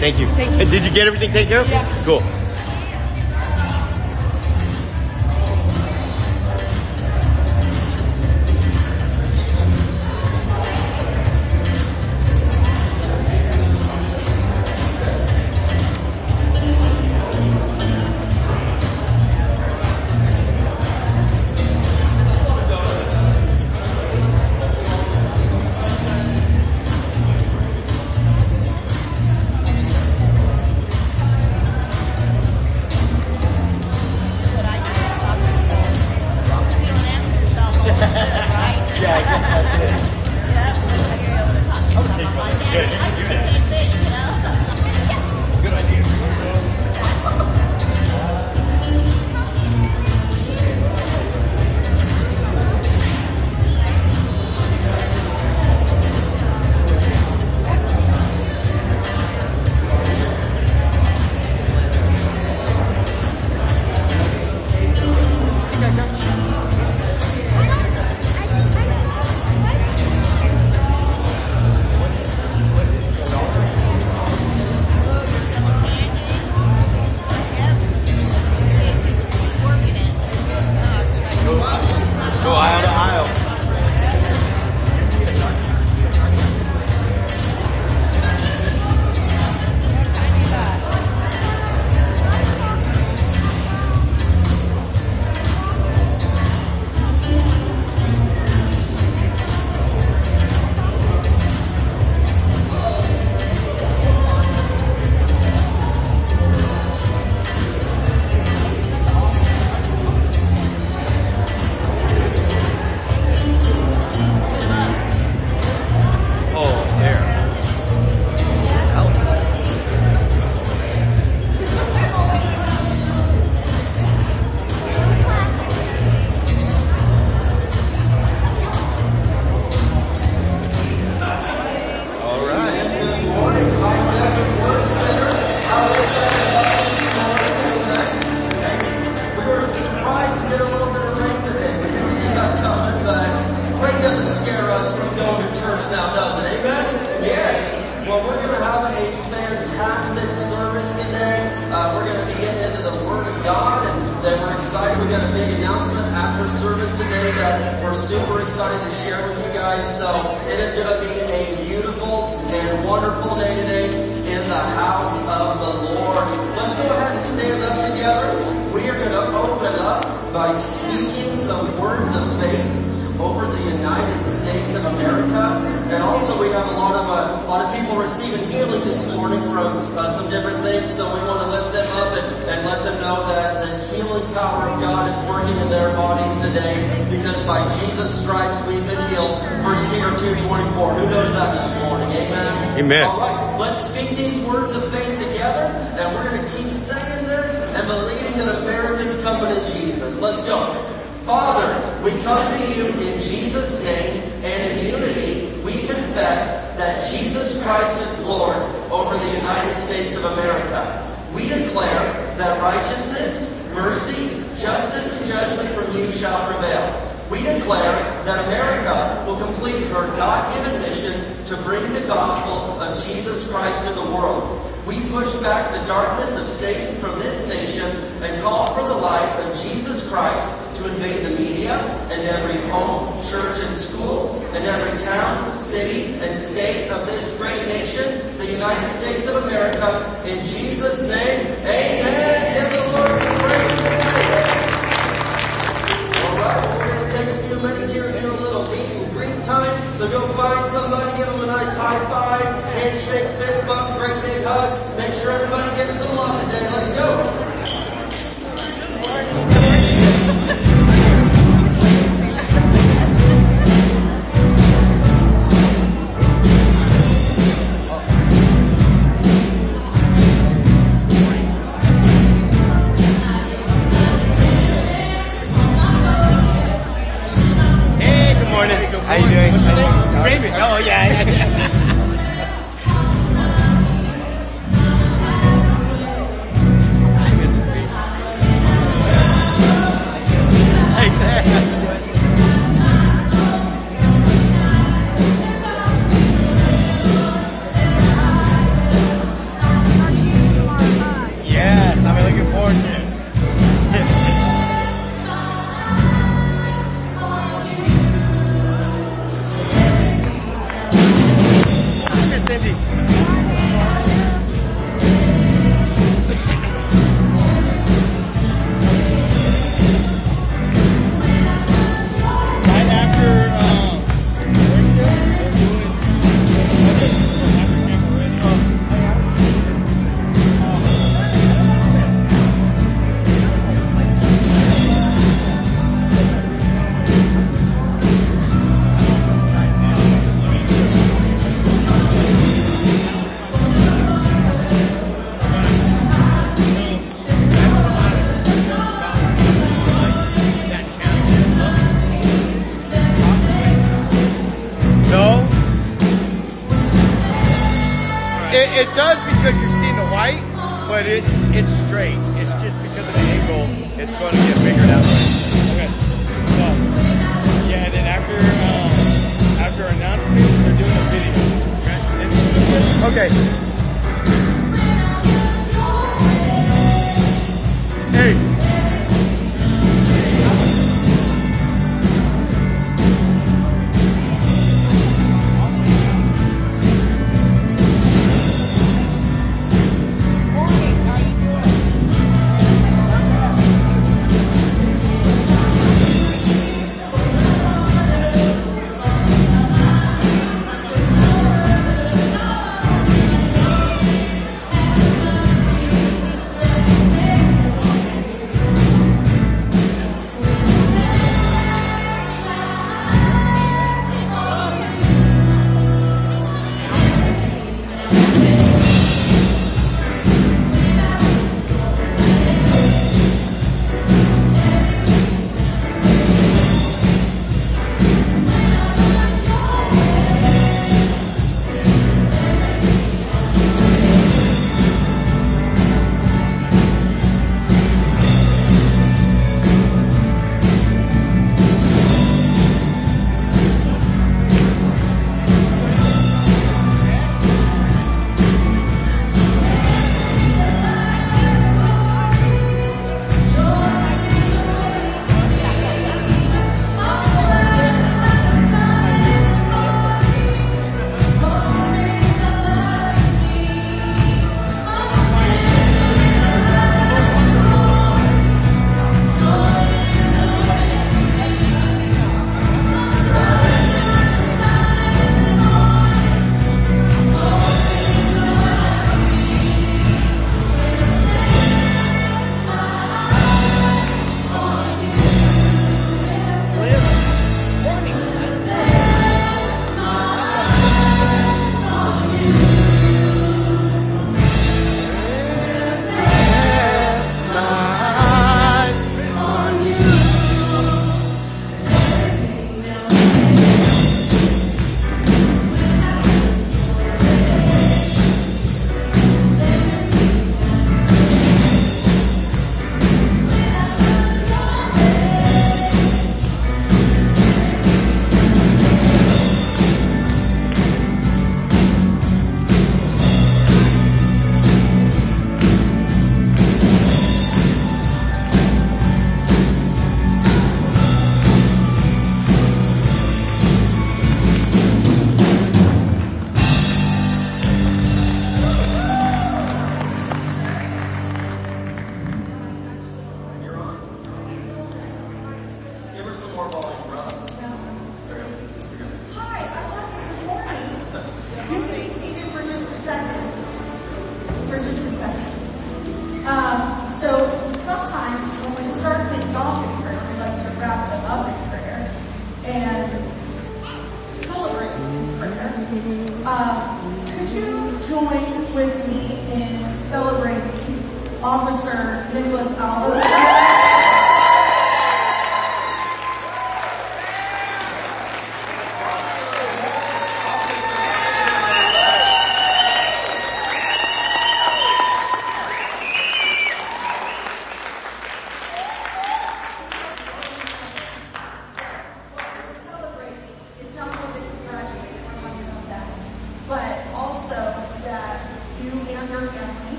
Thank you. Thank you. And did you get everything taken care of? Yeah. Cool. Excited. We've got a big announcement after service today that we're super excited to share with you guys. So it is going to be a beautiful and wonderful day today in the house of the Lord. Let's go ahead and stand up together. We are going to open up by speaking some words of faith over the United States of America. And also we have a lot of, uh, a lot of people receiving healing this morning from uh, some different things. So we want to lift them up and, and let them know that the healing power of God is working in their bodies today because by Jesus' stripes we've been healed. 1 Peter 2.24. Who knows that this morning? Amen. Amen. All right. Let's speak these words of faith together and we're going to keep saying this and believing that America's coming to Jesus. Let's go. Father, we come to you in Jesus' name and in unity we confess that Jesus Christ is Lord over the United States of America. We declare that righteousness, mercy, justice, and judgment from you shall prevail. We declare that America will complete her God-given mission to bring the gospel of Jesus Christ to the world. We push back the darkness of Satan from this nation and call for the light of Jesus Christ to invade the media and every home, church, and school, and every town, city, and state of this great nation, the United States of America. In Jesus' name, amen. Give the Lord some praise today. Alright, well, we're going to take a few minutes here and do a little meet and greet time. So go find somebody, give them a nice high five, handshake, fist bump, great big hug. Make sure everybody gets some love today. Let's go. Raymond. Oh, yeah,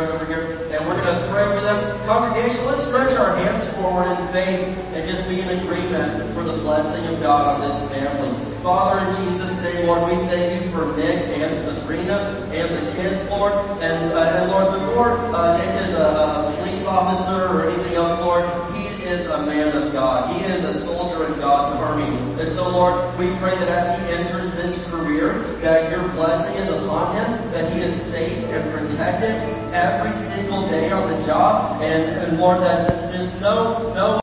right over here, and we're going to pray over them. Congregation, let's stretch our hands forward in faith and just be in agreement for the blessing of God on this family. Father, in Jesus' name, Lord, we thank you for Nick and Sabrina and the kids, Lord. And, uh, and Lord, before uh, Nick is a, a police officer or anything else, Lord, he is a man of God. He is a soldier God's army. And so, Lord, we pray that as he enters this career, that your blessing is upon him, that he is safe and protected every single day on the job. And, and Lord, that there's no, no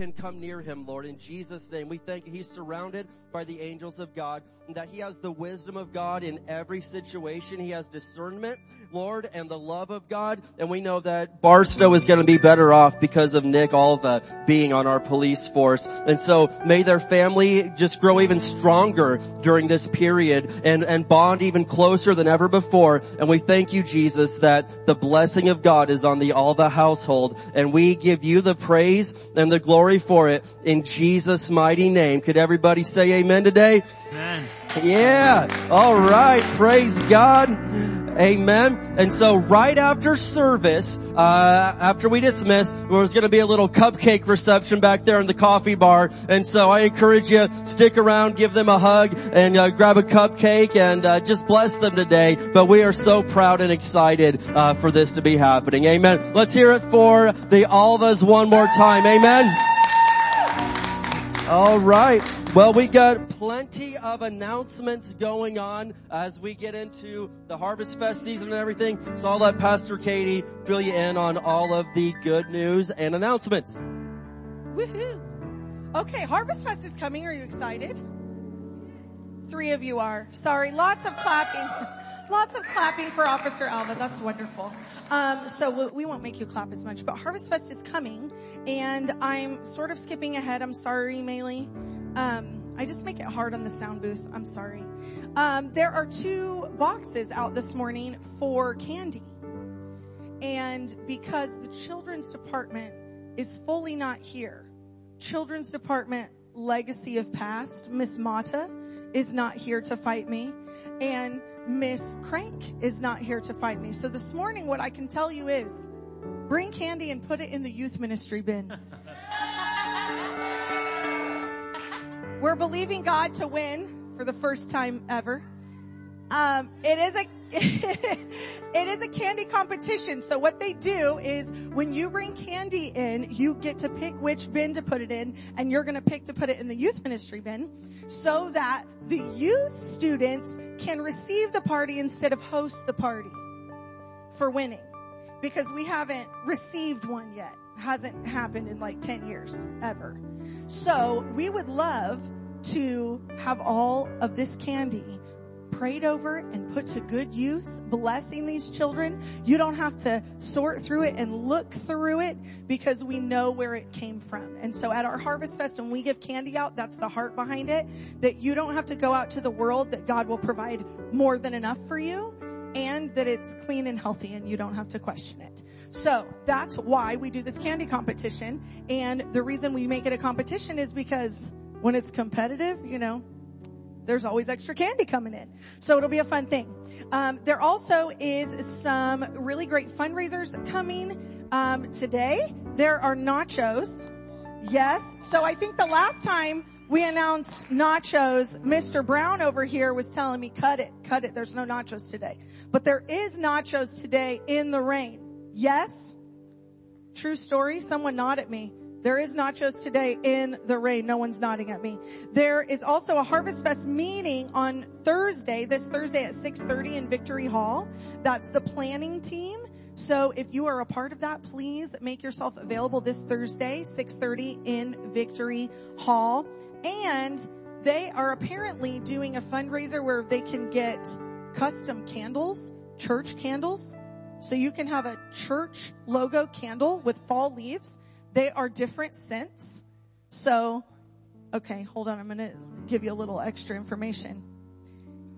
can come near him, Lord. In Jesus' name, we thank you. He's surrounded by the angels of God, and that he has the wisdom of God in every situation. He has discernment, Lord, and the love of God. And we know that Barstow is going to be better off because of Nick Alva being on our police force. And so may their family just grow even stronger during this period and, and bond even closer than ever before. And we thank you, Jesus, that the blessing of God is on the Alva household. And we give you the praise and the glory for it in Jesus' mighty name. Could everybody say amen today? Amen. Yeah. All right. Praise God. Amen. And so right after service, uh, after we dismiss, there was going to be a little cupcake reception back there in the coffee bar. And so I encourage you, stick around, give them a hug and uh, grab a cupcake and uh, just bless them today. But we are so proud and excited uh, for this to be happening. Amen. Let's hear it for the Alvas one more time. Amen. All right. Well, we got plenty of announcements going on as we get into the Harvest Fest season and everything. So I'll let Pastor Katie fill you in on all of the good news and announcements. Woohoo! Okay, Harvest Fest is coming. Are you excited? Three of you are. Sorry, lots of clapping. lots of clapping for Officer Alva. That's wonderful. Um, so we- won't make you clap as much, but Harvest Fest is coming, and I'm sort of skipping ahead. I'm sorry, Maylee. Um, I just make it hard on the sound booth. I'm sorry. Um, there are two boxes out this morning for candy. And because the children's department is fully not here, children's department legacy of past, Miss Mata is not here to fight me and Miss Crank is not here to fight me. So this morning what I can tell you is bring candy and put it in the youth ministry bin. We're believing God to win for the first time ever. Um, it is a it is a candy competition. So what they do is when you bring candy in, you get to pick which bin to put it in and you're going to pick to put it in the youth ministry bin so that the youth students can receive the party instead of host the party for winning because we haven't received one yet. Hasn't happened in like 10 years ever. So we would love to have all of this candy prayed over and put to good use, blessing these children. You don't have to sort through it and look through it because we know where it came from. And so at our Harvest Fest, when we give candy out, that's the heart behind it, that you don't have to go out to the world, that God will provide more than enough for you and that it's clean and healthy and you don't have to question it. So that's why we do this candy competition. And the reason we make it a competition is because when it's competitive, you know, there's always extra candy coming in. So it'll be a fun thing. Um, there also is some really great fundraisers coming um, today. There are nachos. Yes. So I think the last time we announced nachos, Mr. Brown over here was telling me, cut it, cut it. There's no nachos today. But there is nachos today in the rain. Yes? True story. Someone nod at me. There is nachos today in the rain. No one's nodding at me. There is also a Harvest Fest meeting on Thursday, this Thursday at 6.30 in Victory Hall. That's the planning team. So if you are a part of that, please make yourself available this Thursday, 6.30 in Victory Hall. And they are apparently doing a fundraiser where they can get custom candles, church candles. So you can have a church logo candle with fall leaves. They are different scents. So, okay, hold on. I'm going to give you a little extra information.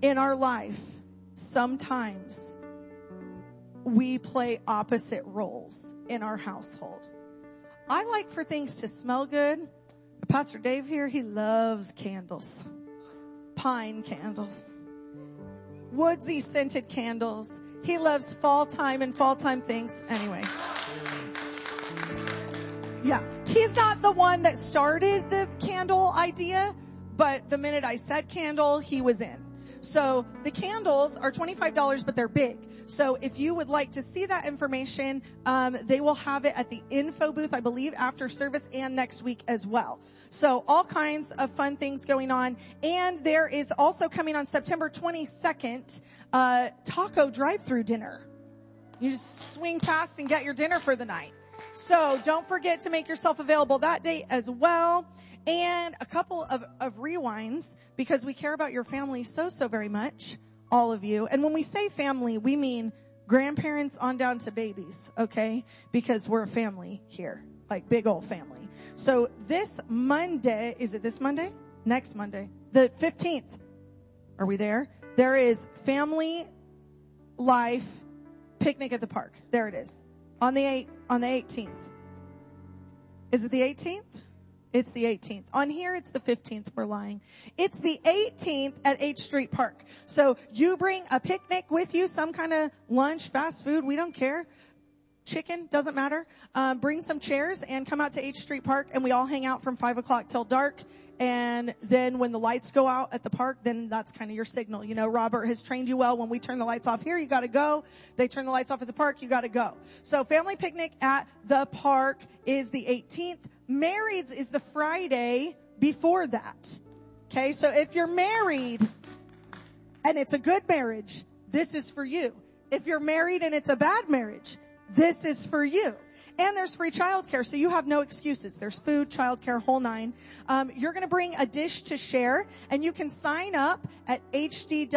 In our life, sometimes we play opposite roles in our household. I like for things to smell good. Pastor Dave here, he loves candles. pine candles, woodsy scented candles. He loves fall time and fall time things. Anyway. Yeah. He's not the one that started the candle idea, but the minute I said candle, he was in. So the candles are $25, but they're big. So if you would like to see that information, um, they will have it at the info booth, I believe, after service and next week as well. So all kinds of fun things going on. And there is also coming on September 22nd, uh, taco drive-through dinner. You just swing past and get your dinner for the night. So don't forget to make yourself available that day as well. And a couple of, of rewinds because we care about your family so, so very much. All of you. And when we say family, we mean grandparents on down to babies. Okay. Because we're a family here. Like big old family. So this Monday, is it this Monday? Next Monday. The 15th. Are we there? There is family life picnic at the park. There it is. On the eight, on the 18th. Is it the 18th? It's the 18th. On here, it's the 15th. We're lying. It's the 18th at H Street Park. So you bring a picnic with you, some kind of lunch, fast food. We don't care. Chicken doesn't matter. Um, bring some chairs and come out to H Street Park, and we all hang out from five o'clock till dark. And then when the lights go out at the park, then that's kind of your signal. You know, Robert has trained you well. When we turn the lights off here, you gotta go. They turn the lights off at the park, you gotta go. So family picnic at the park is the 18th. Marrieds is the Friday before that. Okay, so if you're married and it's a good marriage, this is for you. If you're married and it's a bad marriage, this is for you. And there's free childcare, so you have no excuses. There's food, childcare, whole nine. Um, you're going to bring a dish to share, and you can sign up at hdwc.org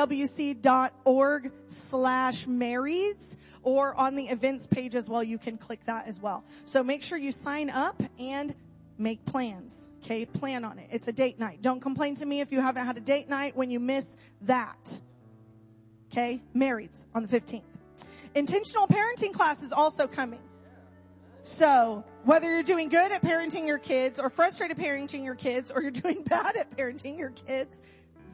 slash marrieds, or on the events page as well. You can click that as well. So make sure you sign up and make plans. Okay, plan on it. It's a date night. Don't complain to me if you haven't had a date night when you miss that. Okay, marrieds on the 15th. Intentional parenting class is also coming. So whether you're doing good at parenting your kids or frustrated parenting your kids or you're doing bad at parenting your kids,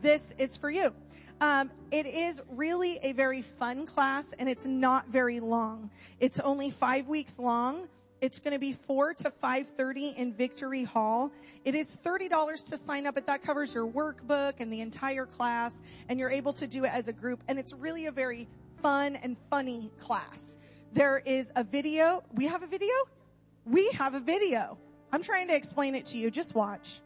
this is for you. Um, it is really a very fun class and it's not very long. It's only five weeks long. It's going to be 4 to 5.30 in Victory Hall. It is $30 to sign up, but that covers your workbook and the entire class, and you're able to do it as a group. And it's really a very fun and funny class. There is a video. We have a video? We have a video. I'm trying to explain it to you. Just watch.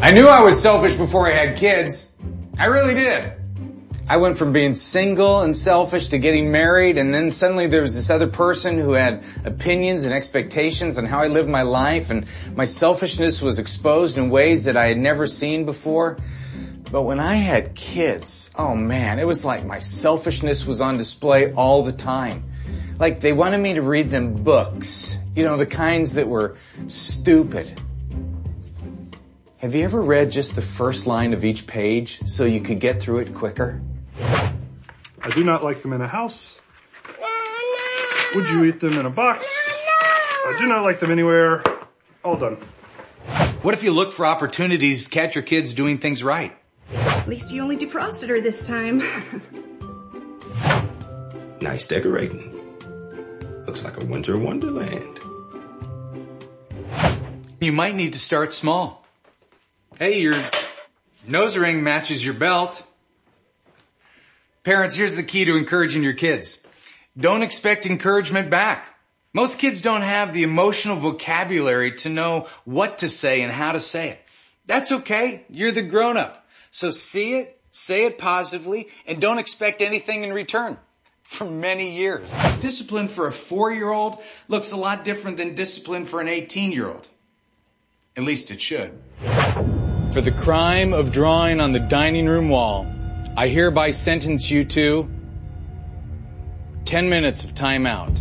I knew I was selfish before I had kids. I really did. I went from being single and selfish to getting married and then suddenly there was this other person who had opinions and expectations on how I lived my life and my selfishness was exposed in ways that I had never seen before. But when I had kids, oh man, it was like my selfishness was on display all the time. Like they wanted me to read them books, you know, the kinds that were stupid. Have you ever read just the first line of each page so you could get through it quicker? I do not like them in a house. Would you eat them in a box? I do not like them anywhere. All done. What if you look for opportunities to catch your kids doing things right? At least you only defrosted her this time. Nice decorating. Looks like a winter wonderland. You might need to start small. Hey, your nose ring matches your belt. Parents, here's the key to encouraging your kids. Don't expect encouragement back. Most kids don't have the emotional vocabulary to know what to say and how to say it. That's okay. You're the grown up. So see it, say it positively, and don't expect anything in return. For many years. Discipline for a four-year-old looks a lot different than discipline for an 18-year-old. At least it should. For the crime of drawing on the dining room wall, I hereby sentence you to 10 minutes of time out.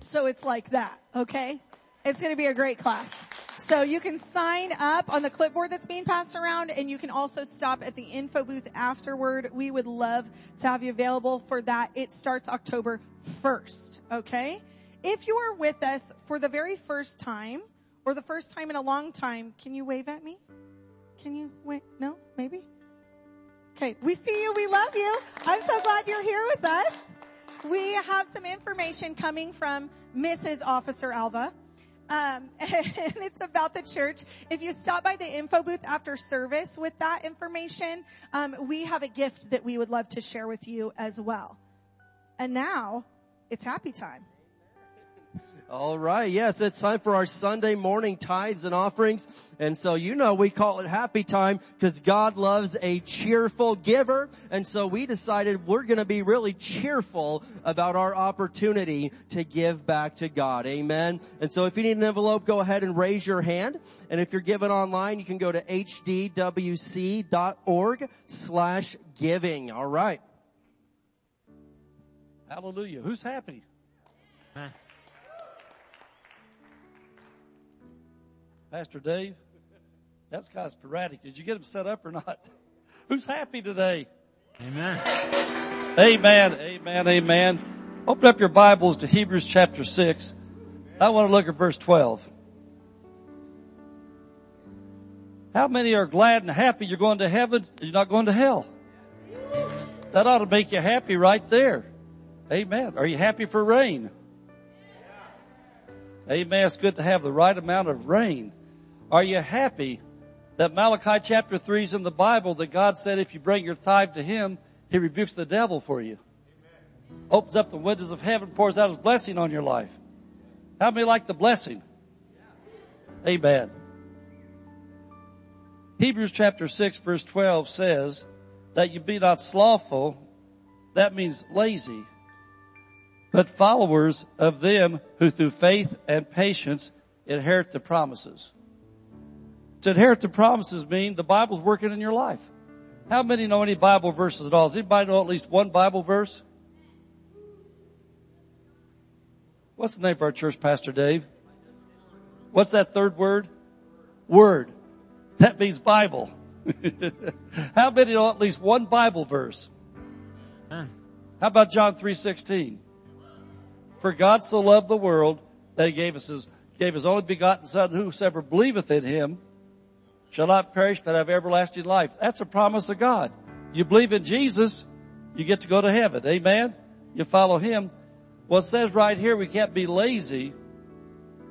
So it's like that, okay? It's gonna be a great class. So you can sign up on the clipboard that's being passed around and you can also stop at the info booth afterward. We would love to have you available for that. It starts October 1st. Okay. If you are with us for the very first time or the first time in a long time, can you wave at me? Can you wait? No, maybe? Okay. We see you. We love you. I'm so glad you're here with us. We have some information coming from Mrs. Officer Alva. Um, and it's about the church. If you stop by the info booth after service with that information, um, we have a gift that we would love to share with you as well. And now it's happy time. All right. Yes, it's time for our Sunday morning tithes and offerings. And so you know we call it happy time because God loves a cheerful giver. And so we decided we're going to be really cheerful about our opportunity to give back to God. Amen. And so if you need an envelope, go ahead and raise your hand. And if you're giving online, you can go to hdwc.org slash giving. All right. Hallelujah. Who's happy? Pastor Dave, that's kind of sporadic. Did you get him set up or not? Who's happy today? Amen. Amen. Amen. Amen. Open up your Bibles to Hebrews chapter 6. I want to look at verse 12. How many are glad and happy you're going to heaven and you're not going to hell? That ought to make you happy right there. Amen. Are you happy for rain? Amen. It's good to have the right amount of rain. Are you happy that Malachi chapter 3 is in the Bible that God said if you bring your tithe to Him, He rebukes the devil for you? Amen. Opens up the windows of heaven, pours out His blessing on your life. How many like the blessing? Yeah. Amen. Hebrews chapter 6 verse 12 says that you be not slothful. That means lazy. But followers of them who through faith and patience inherit the promises. To inherit the promises mean the Bible's working in your life. How many know any Bible verses at all? Does anybody know at least one Bible verse? What's the name of our church, Pastor Dave? What's that third word? Word. That means Bible. How many know at least one Bible verse? How about John 3.16? For God so loved the world that he gave us his, gave his only begotten son, whosoever believeth in him shall not perish but have everlasting life. That's a promise of God. You believe in Jesus, you get to go to heaven. Amen? You follow Him. Well, it says right here we can't be lazy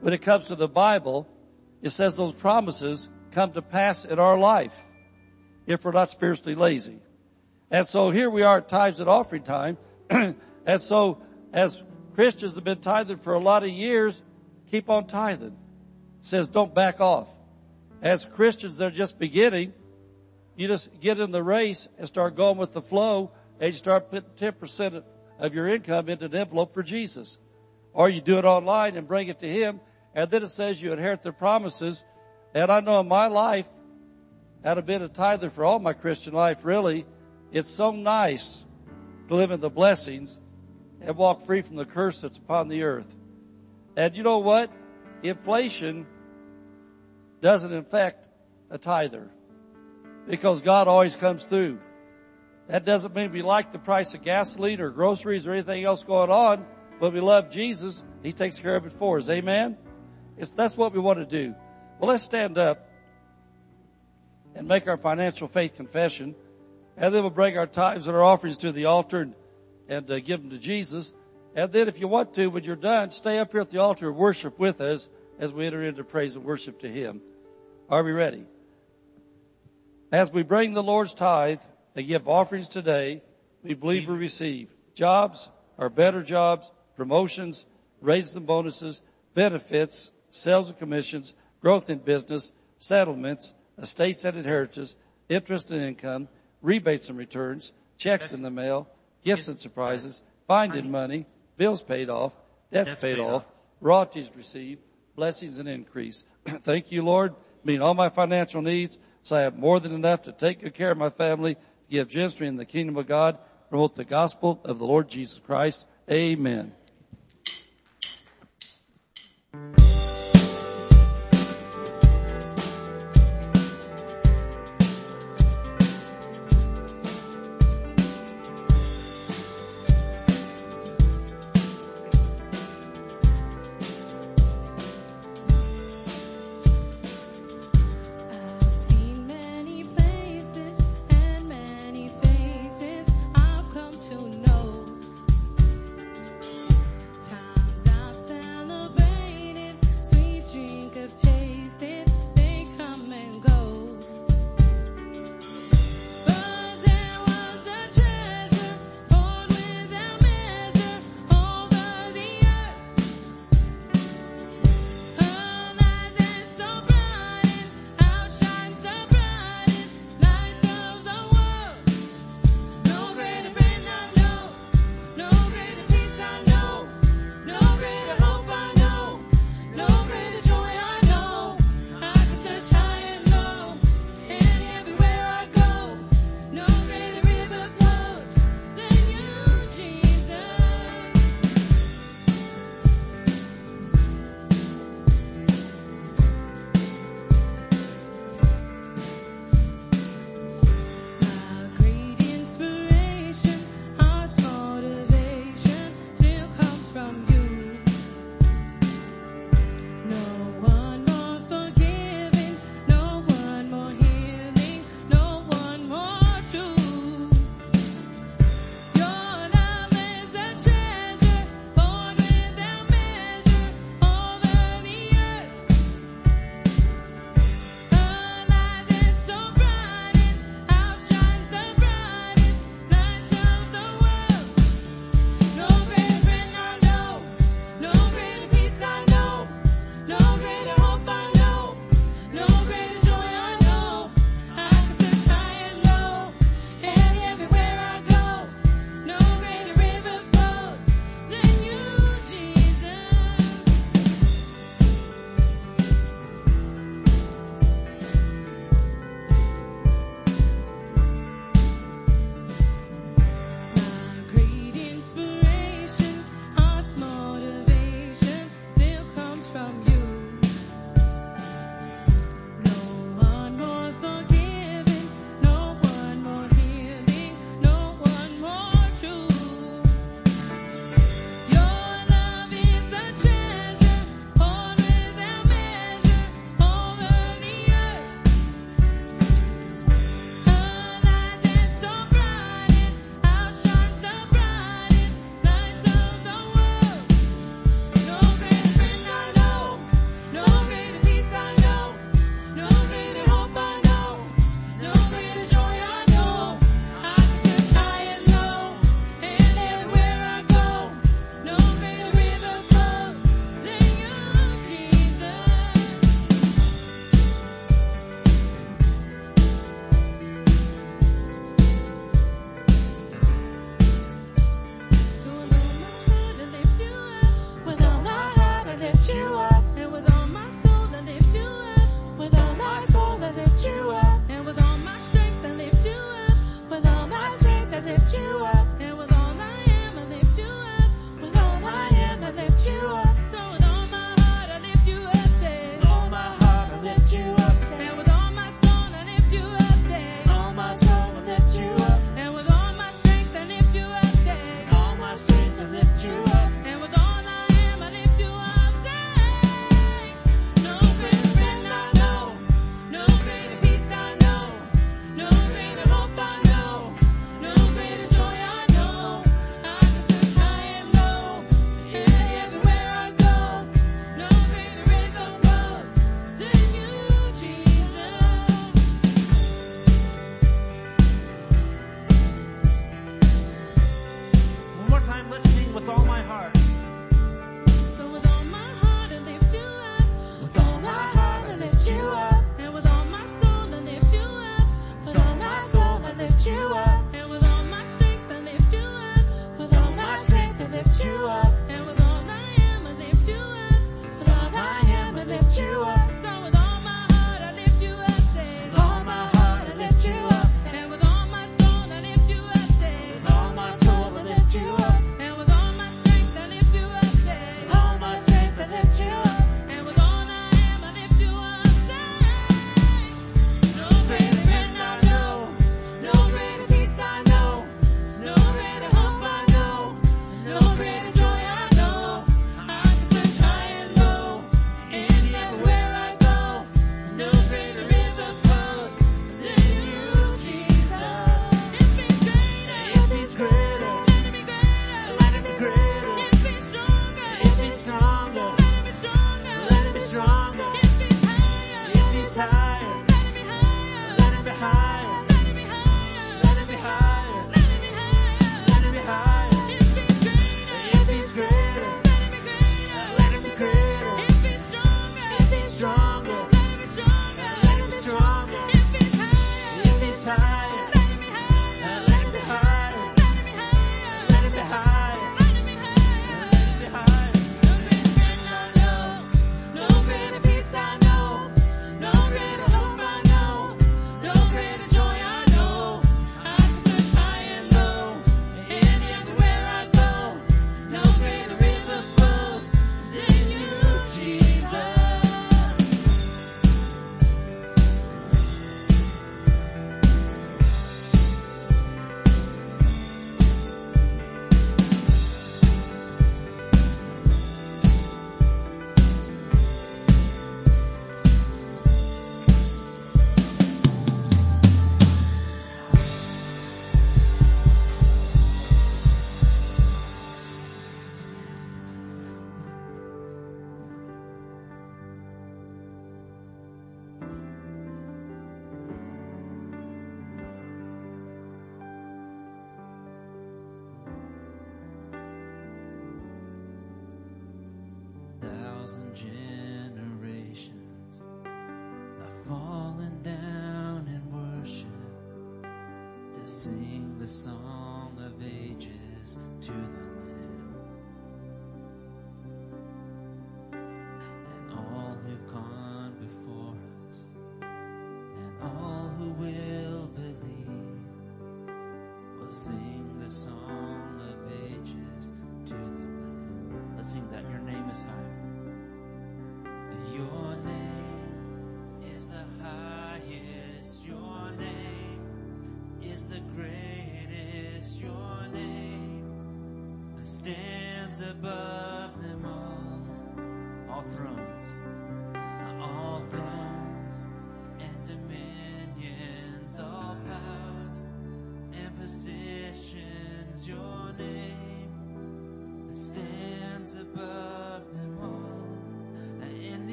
when it comes to the Bible. It says those promises come to pass in our life if we're not spiritually lazy. And so here we are at tithes and offering time. and so as Christians have been tithing for a lot of years, keep on tithing. It says don't back off as Christians that are just beginning, you just get in the race and start going with the flow and you start putting 10% of your income into an envelope for Jesus. Or you do it online and bring it to Him and then it says you inherit the promises. And I know in my life, had I been a tither for all my Christian life, really, it's so nice to live in the blessings and walk free from the curse that's upon the earth. And you know what? Inflation doesn't affect a tither because God always comes through. That doesn't mean we like the price of gasoline or groceries or anything else going on, but we love Jesus. He takes care of it for us. Amen. It's, that's what we want to do. Well, let's stand up and make our financial faith confession. And then we'll bring our tithes and our offerings to the altar and, and uh, give them to Jesus. And then if you want to, when you're done, stay up here at the altar and worship with us as we enter into praise and worship to Him. Are we ready? As we bring the Lord's tithe and give offerings today, we believe we receive jobs or better jobs, promotions, raises and bonuses, benefits, sales and commissions, growth in business, settlements, estates and inheritance, interest and income, rebates and returns, checks in the mail, gifts and surprises, finding money, bills paid off, debts paid off, royalties received, blessings and increase. Thank you, Lord meet all my financial needs, so I have more than enough to take good care of my family, give generously in the kingdom of God, promote the gospel of the Lord Jesus Christ. Amen.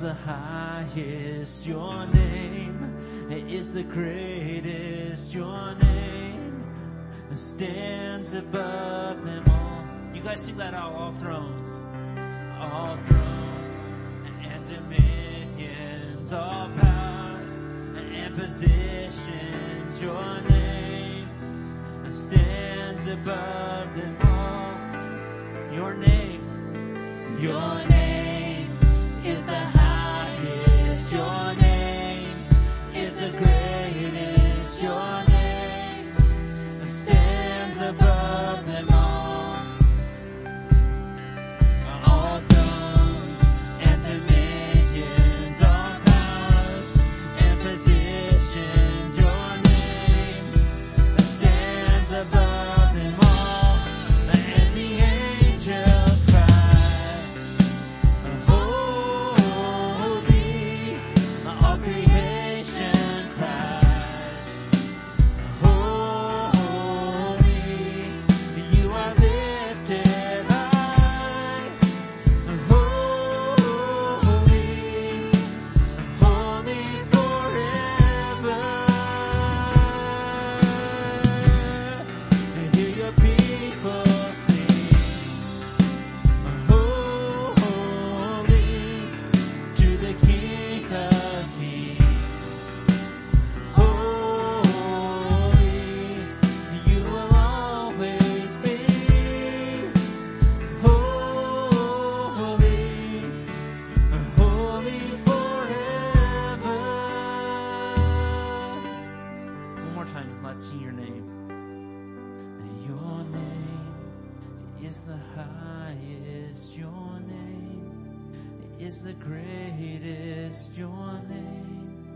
the highest, your name. Is the greatest, your name. Stands above them all. You guys sing that? Out, all thrones, all thrones. And dominions, all powers. And positions, your name stands above them all. Your name, your name. is the highest your name is the greatest your name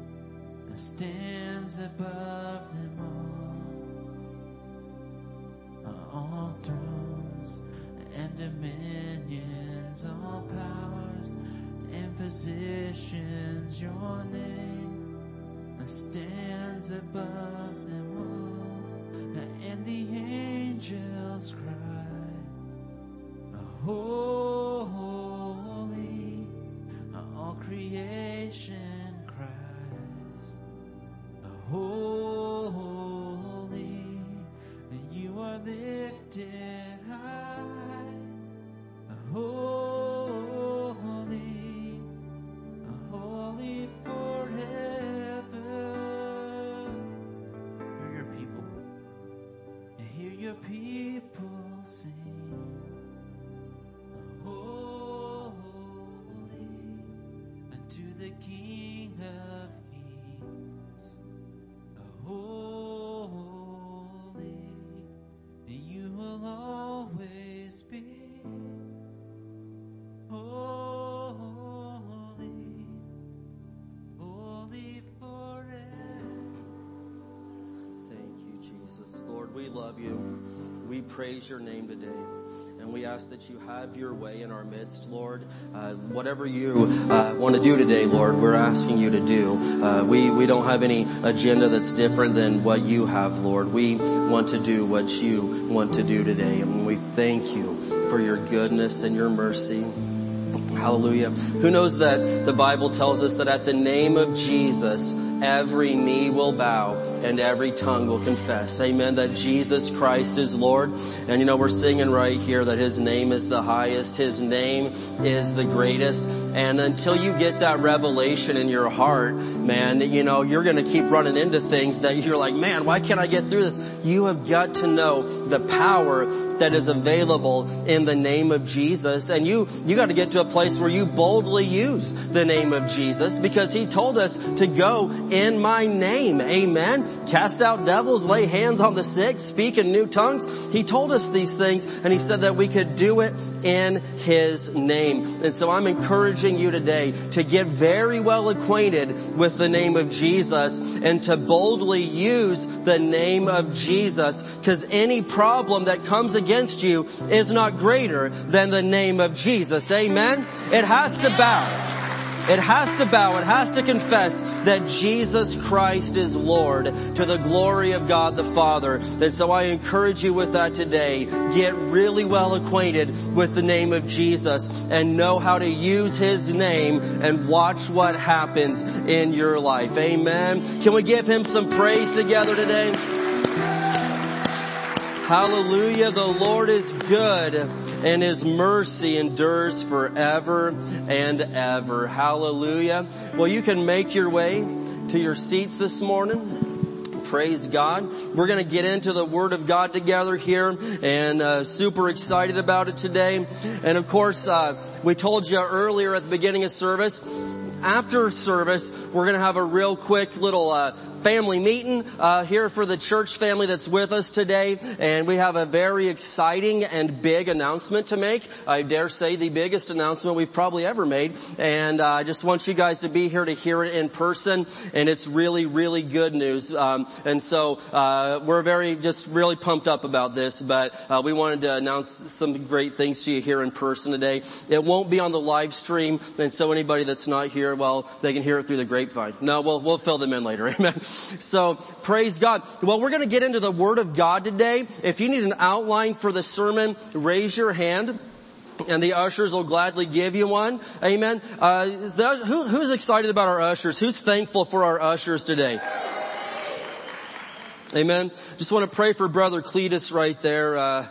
that stands above them all. All thrones and dominions all powers and positions your name that stands above love you. We praise your name today. And we ask that you have your way in our midst, Lord. Uh, whatever you uh, want to do today, Lord, we're asking you to do. Uh, we, we don't have any agenda that's different than what you have, Lord. We want to do what you want to do today. And we thank you for your goodness and your mercy. Hallelujah. Who knows that the Bible tells us that at the name of Jesus, every knee will bow and every tongue will confess. Amen. That Jesus Christ is Lord. And you know, we're singing right here that His name is the highest. His name is the greatest. And until you get that revelation in your heart, man, you know, you're going to keep running into things that you're like, man, why can't I get through this? You have got to know the power that is available in the name of Jesus. And you, you got to get to a place where you boldly use the name of Jesus because He told us to go in my name. Amen. Cast out devils, lay hands on the sick, speak in new tongues. He told us these things and He said that we could do it in His name. And so I'm encouraging you today to get very well acquainted with the name of Jesus and to boldly use the name of Jesus because any problem that comes against you is not greater than the name of Jesus. Amen. It has to bow. It has to bow, it has to confess that Jesus Christ is Lord to the glory of God the Father. And so I encourage you with that today. Get really well acquainted with the name of Jesus and know how to use His name and watch what happens in your life. Amen. Can we give Him some praise together today? Hallelujah. The Lord is good and His mercy endures forever and ever. Hallelujah. Well, you can make your way to your seats this morning. Praise God. We're going to get into the Word of God together here and uh, super excited about it today. And of course, uh, we told you earlier at the beginning of service, after service, we're going to have a real quick little uh, family meeting uh, here for the church family that's with us today, and we have a very exciting and big announcement to make. I dare say the biggest announcement we've probably ever made, and uh, I just want you guys to be here to hear it in person, and it's really, really good news. Um, and so uh, we're very, just really pumped up about this, but uh, we wanted to announce some great things to you here in person today. It won't be on the live stream, and so anybody that's not here, well, they can hear it through the grapevine. No, we'll we'll fill them in later. Amen. So praise God. Well, we're going to get into the Word of God today. If you need an outline for the sermon, raise your hand. And the ushers will gladly give you one. Amen. Uh, that, who, who's excited about our ushers? Who's thankful for our ushers today? Amen. Just want to pray for Brother Cletus right there. Uh,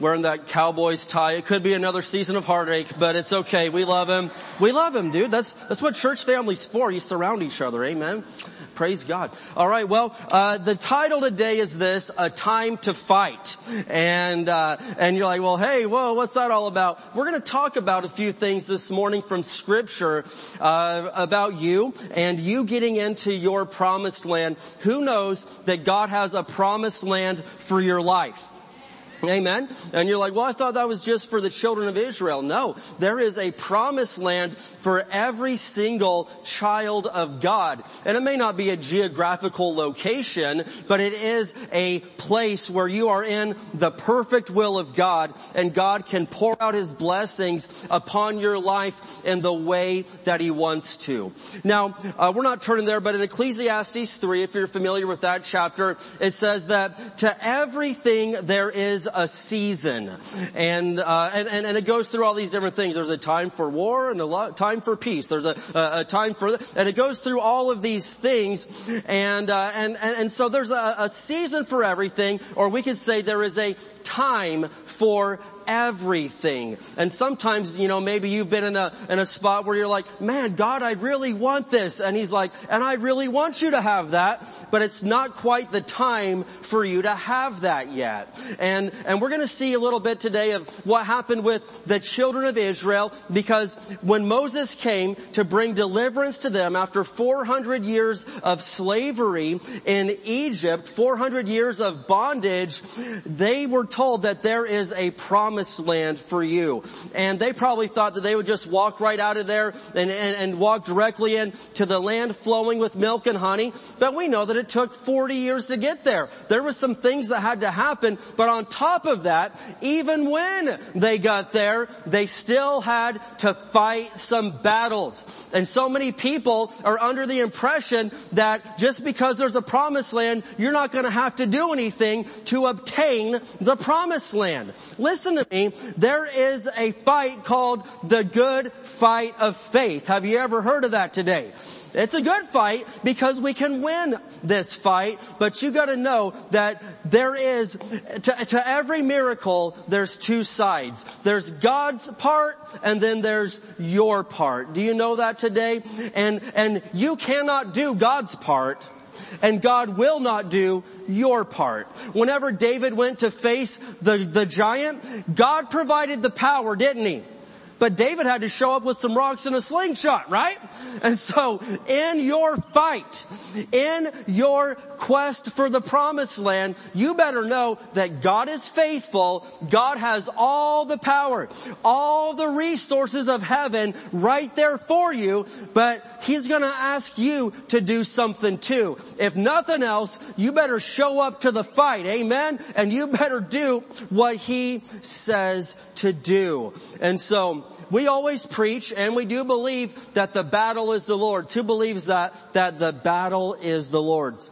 wearing that Cowboys tie. It could be another season of heartache, but it's okay. We love him. We love him, dude. That's, that's what church family's for. You surround each other. Amen. Praise God. All right. Well, uh, the title today is this: "A Time to Fight." And uh, and you're like, well, hey, whoa, what's that all about? We're going to talk about a few things this morning from Scripture uh, about you and you getting into your promised land. Who knows that God has a promised land for your life? Amen. And you're like, well, I thought that was just for the children of Israel. No, there is a promised land for every single child of God. And it may not be a geographical location, but it is a place where you are in the perfect will of God and God can pour out His blessings upon your life in the way that He wants to. Now, uh, we're not turning there, but in Ecclesiastes 3, if you're familiar with that chapter, it says that to everything there is a season. And, uh, and, and, and, it goes through all these different things. There's a time for war and a lot, time for peace. There's a, a, a time for, and it goes through all of these things. And, uh, and, and, and so there's a, a season for everything, or we could say there is a time for everything. And sometimes, you know, maybe you've been in a, in a spot where you're like, man, God, I really want this. And He's like, and I really want you to have that, but it's not quite the time for you to have that yet. And, and we're gonna see a little bit today of what happened with the children of Israel because when Moses came to bring deliverance to them after 400 years of slavery in Egypt, 400 years of bondage, they were told that there is a promise promised land for you. And they probably thought that they would just walk right out of there and, and, and walk directly in to the land flowing with milk and honey. But we know that it took 40 years to get there. There were some things that had to happen, but on top of that, even when they got there, they still had to fight some battles. And so many people are under the impression that just because there's a promised land, you're not going to have to do anything to obtain the promised land. Listen to me. There is a fight called the good fight of faith. Have you ever heard of that today? It's a good fight because we can win this fight, but you gotta know that there is, to, to every miracle, there's two sides. There's God's part and then there's your part. Do you know that today? And, and you cannot do God's part and God will not do your part. Whenever David went to face the, the giant, God provided the power, didn't he? But David had to show up with some rocks and a slingshot, right? And so in your fight, in your quest for the promised land, you better know that God is faithful. God has all the power, all the resources of heaven right there for you, but He's gonna ask you to do something too. If nothing else, you better show up to the fight, amen? And you better do what He says to do. And so, we always preach and we do believe that the battle is the Lord's. Who believes that? That the battle is the Lord's.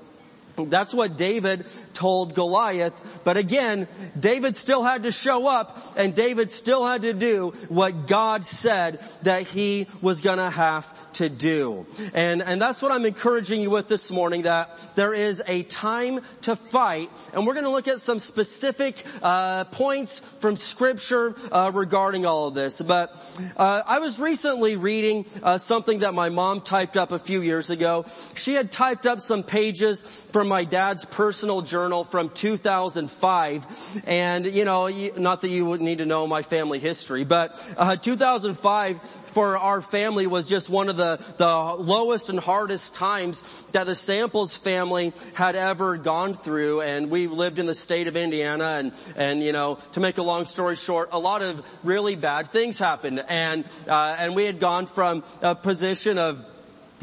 That's what David told Goliath. But again, David still had to show up and David still had to do what God said that he was gonna have to do. And, and that's what I'm encouraging you with this morning, that there is a time to fight. And we're gonna look at some specific, uh, points from scripture, uh, regarding all of this. But, uh, I was recently reading, uh, something that my mom typed up a few years ago. She had typed up some pages from my dad's personal journal from 2005. And, you know, not that you would need to know my family history, but, uh, 2005 for our family was just one of the, the lowest and hardest times that the Samples family had ever gone through. And we lived in the state of Indiana and, and, you know, to make a long story short, a lot of really bad things happened. And, uh, and we had gone from a position of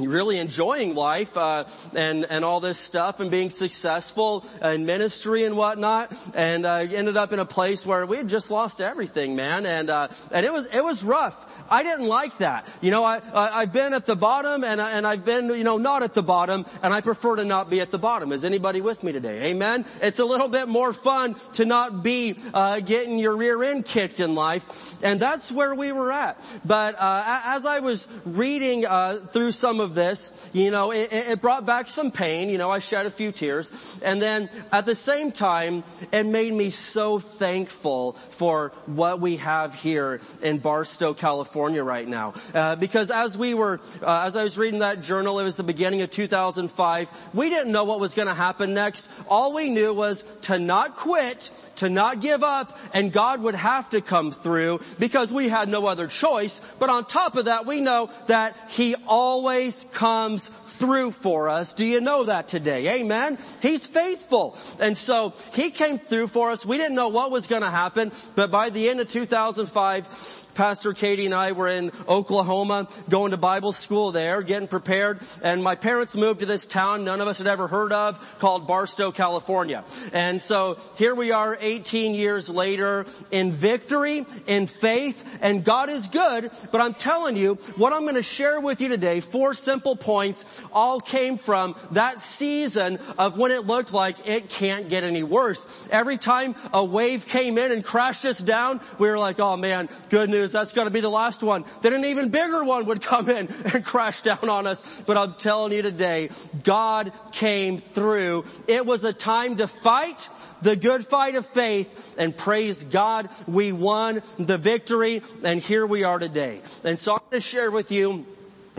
really enjoying life uh, and and all this stuff and being successful in ministry and whatnot and uh, ended up in a place where we had just lost everything man and uh, and it was it was rough I didn't like that. You know, I, I, I've been at the bottom and, I, and I've been, you know, not at the bottom and I prefer to not be at the bottom. Is anybody with me today? Amen? It's a little bit more fun to not be, uh, getting your rear end kicked in life. And that's where we were at. But, uh, as I was reading, uh, through some of this, you know, it it brought back some pain. You know, I shed a few tears. And then at the same time, it made me so thankful for what we have here in Barstow, California right now. Uh, because as we were, uh, as I was reading that journal, it was the beginning of 2005. We didn't know what was going to happen next. All we knew was to not quit, to not give up, and God would have to come through because we had no other choice. But on top of that, we know that He always comes through for us. Do you know that today? Amen? He's faithful. And so He came through for us. We didn't know what was going to happen, but by the end of 2005, Pastor Katie and I were in Oklahoma going to Bible school there, getting prepared, and my parents moved to this town none of us had ever heard of called Barstow, California. And so here we are 18 years later in victory, in faith, and God is good, but I'm telling you, what I'm gonna share with you today, four simple points, all came from that season of when it looked like it can't get any worse. Every time a wave came in and crashed us down, we were like, oh man, good news, that's gonna be the last one. Then an even bigger one would come in and crash down on us. But I'm telling you today, God came through. It was a time to fight the good fight of faith and praise God, we won the victory and here we are today. And so I'm going to share with you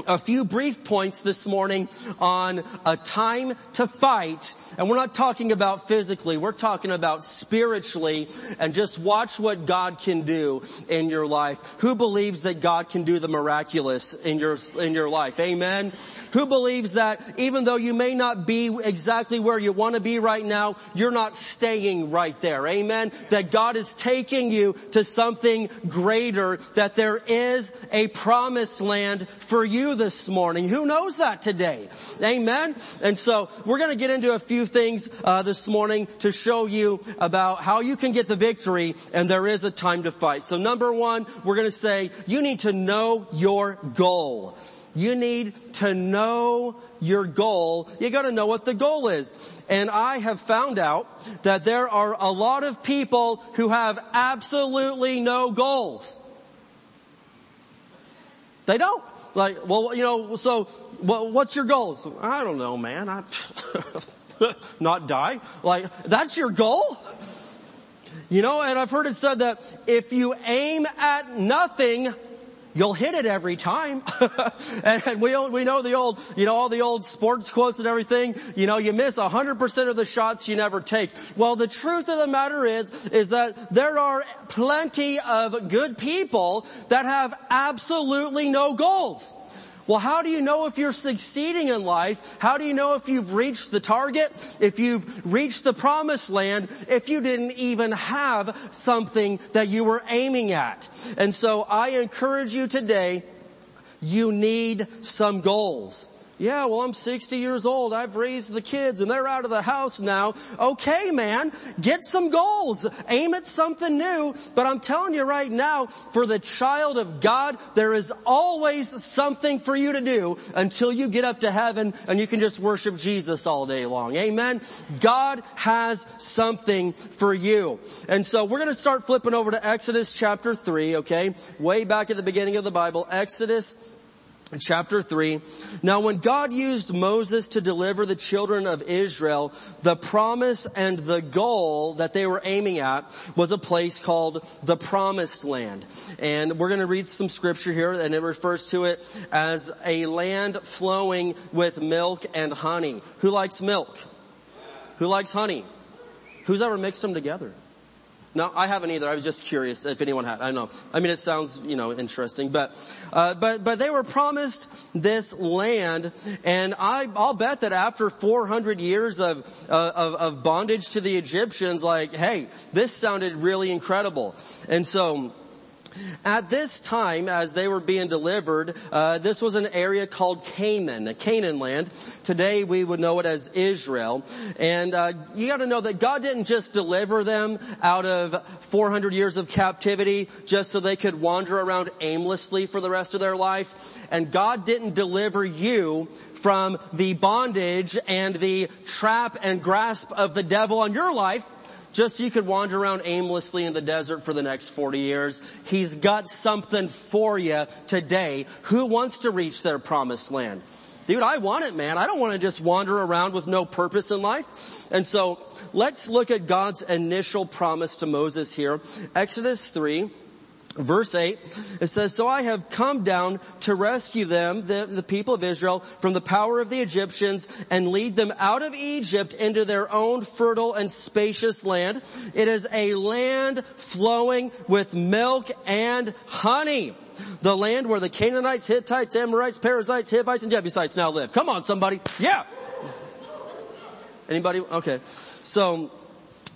a few brief points this morning on a time to fight. And we're not talking about physically, we're talking about spiritually and just watch what God can do in your life. Who believes that God can do the miraculous in your, in your life? Amen. Who believes that even though you may not be exactly where you want to be right now, you're not staying right there. Amen. That God is taking you to something greater, that there is a promised land for you this morning. Who knows that today? Amen. And so we're going to get into a few things uh, this morning to show you about how you can get the victory and there is a time to fight. So number one, we're going to say you need to know your goal. You need to know your goal. You gotta know what the goal is. And I have found out that there are a lot of people who have absolutely no goals. They don't. Like, well, you know, so what, what's your goals? I don't know, man. I not die. Like, that's your goal? You know, and I've heard it said that if you aim at nothing, you'll hit it every time. and, we we know the old, you know, all the old sports quotes and everything. You know, you miss 100% of the shots you never take. Well, the truth of the matter is, is that there are plenty of good people that have absolutely no goals. Well, how do you know if you're succeeding in life? How do you know if you've reached the target? If you've reached the promised land? If you didn't even have something that you were aiming at? And so I encourage you today, you need some goals. Yeah, well I'm 60 years old. I've raised the kids and they're out of the house now. Okay man, get some goals. Aim at something new. But I'm telling you right now, for the child of God, there is always something for you to do until you get up to heaven and you can just worship Jesus all day long. Amen. God has something for you. And so we're going to start flipping over to Exodus chapter 3, okay? Way back at the beginning of the Bible, Exodus chapter 3. Now when God used Moses to deliver the children of Israel, the promise and the goal that they were aiming at was a place called the promised land. And we're going to read some scripture here and it refers to it as a land flowing with milk and honey. Who likes milk? Who likes honey? Who's ever mixed them together? No, I haven't either. I was just curious if anyone had. I know. I mean, it sounds, you know, interesting, but, uh, but, but they were promised this land, and I, I'll bet that after 400 years of, uh, of, of bondage to the Egyptians, like, hey, this sounded really incredible. And so, at this time, as they were being delivered, uh, this was an area called Canaan, Canaan land. Today we would know it as Israel. And uh, you got to know that God didn't just deliver them out of 400 years of captivity just so they could wander around aimlessly for the rest of their life. And God didn't deliver you from the bondage and the trap and grasp of the devil on your life just you could wander around aimlessly in the desert for the next 40 years. He's got something for you today. Who wants to reach their promised land? Dude, I want it, man. I don't want to just wander around with no purpose in life. And so let's look at God's initial promise to Moses here. Exodus 3, Verse 8, it says, So I have come down to rescue them, the, the, people of Israel, from the power of the Egyptians and lead them out of Egypt into their own fertile and spacious land. It is a land flowing with milk and honey. The land where the Canaanites, Hittites, Amorites, Perizzites, Hivites, and Jebusites now live. Come on somebody. Yeah. Anybody? Okay. So,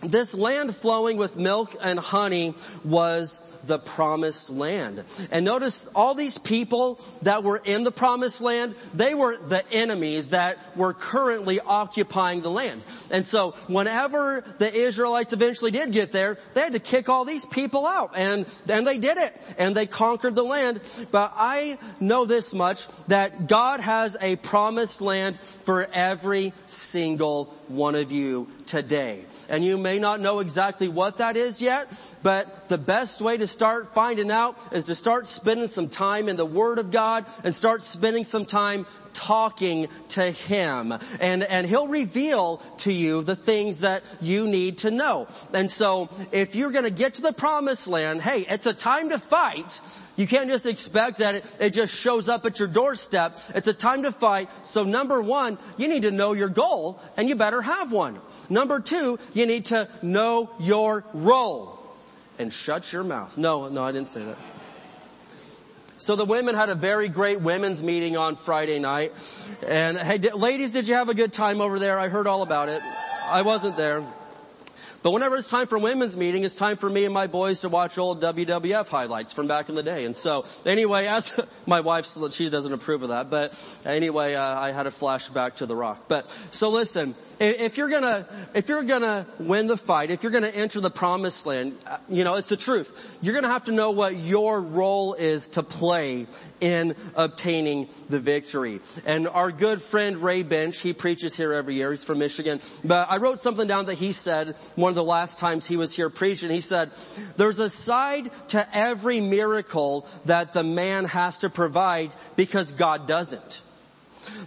this land flowing with milk and honey was the promised land. And notice all these people that were in the promised land, they were the enemies that were currently occupying the land. And so whenever the Israelites eventually did get there, they had to kick all these people out. And, and they did it. And they conquered the land. But I know this much, that God has a promised land for every single one of you today. And you may not know exactly what that is yet, but the best way to start finding out is to start spending some time in the Word of God and start spending some time talking to Him. And, and He'll reveal to you the things that you need to know. And so if you're gonna get to the promised land, hey, it's a time to fight. You can't just expect that it, it just shows up at your doorstep. It's a time to fight. So number one, you need to know your goal and you better have one. Number two, you need to know your role. And shut your mouth. No, no, I didn't say that. So the women had a very great women's meeting on Friday night. And hey, di- ladies, did you have a good time over there? I heard all about it. I wasn't there. But whenever it's time for women's meeting, it's time for me and my boys to watch old WWF highlights from back in the day. And so, anyway, as my wife, she doesn't approve of that. But anyway, uh, I had a flashback to The Rock. But so listen, if you're gonna, if you're gonna win the fight, if you're gonna enter the promised land, uh, you know, it's the truth. You're gonna have to know what your role is to play in obtaining the victory. And our good friend Ray Bench, he preaches here every year. He's from Michigan. But I wrote something down that he said one of the last times he was here preaching. He said, there's a side to every miracle that the man has to provide because God doesn't.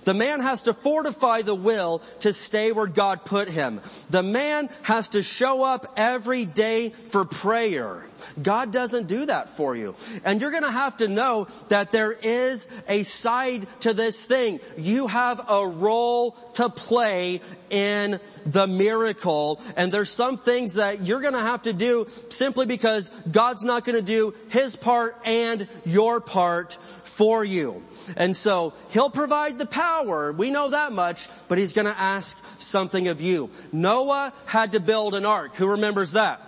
The man has to fortify the will to stay where God put him. The man has to show up every day for prayer. God doesn't do that for you. And you're gonna have to know that there is a side to this thing. You have a role to play in the miracle. And there's some things that you're gonna have to do simply because God's not gonna do His part and your part for you. And so He'll provide the power. We know that much, but He's gonna ask something of you. Noah had to build an ark. Who remembers that?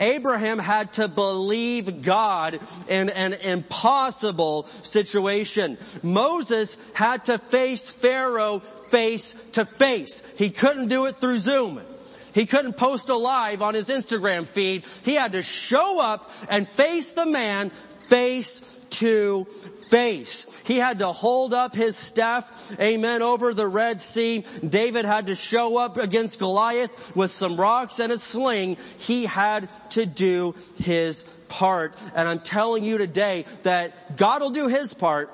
Abraham had to believe God in an impossible situation. Moses had to face Pharaoh face to face. He couldn't do it through Zoom. He couldn't post a live on his Instagram feed. He had to show up and face the man face to face. He had to hold up his staff, amen, over the Red Sea. David had to show up against Goliath with some rocks and a sling. He had to do his part. And I'm telling you today that God will do his part,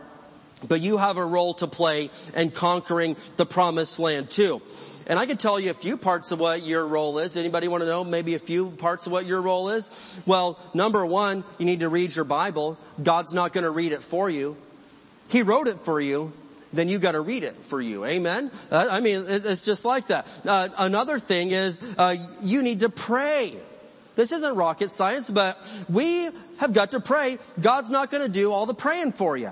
but you have a role to play in conquering the promised land too. And I can tell you a few parts of what your role is. Anybody want to know maybe a few parts of what your role is? Well, number one, you need to read your Bible. God's not going to read it for you. He wrote it for you. Then you got to read it for you. Amen. Uh, I mean, it's just like that. Uh, another thing is uh, you need to pray. This isn't rocket science, but we have got to pray. God's not going to do all the praying for you.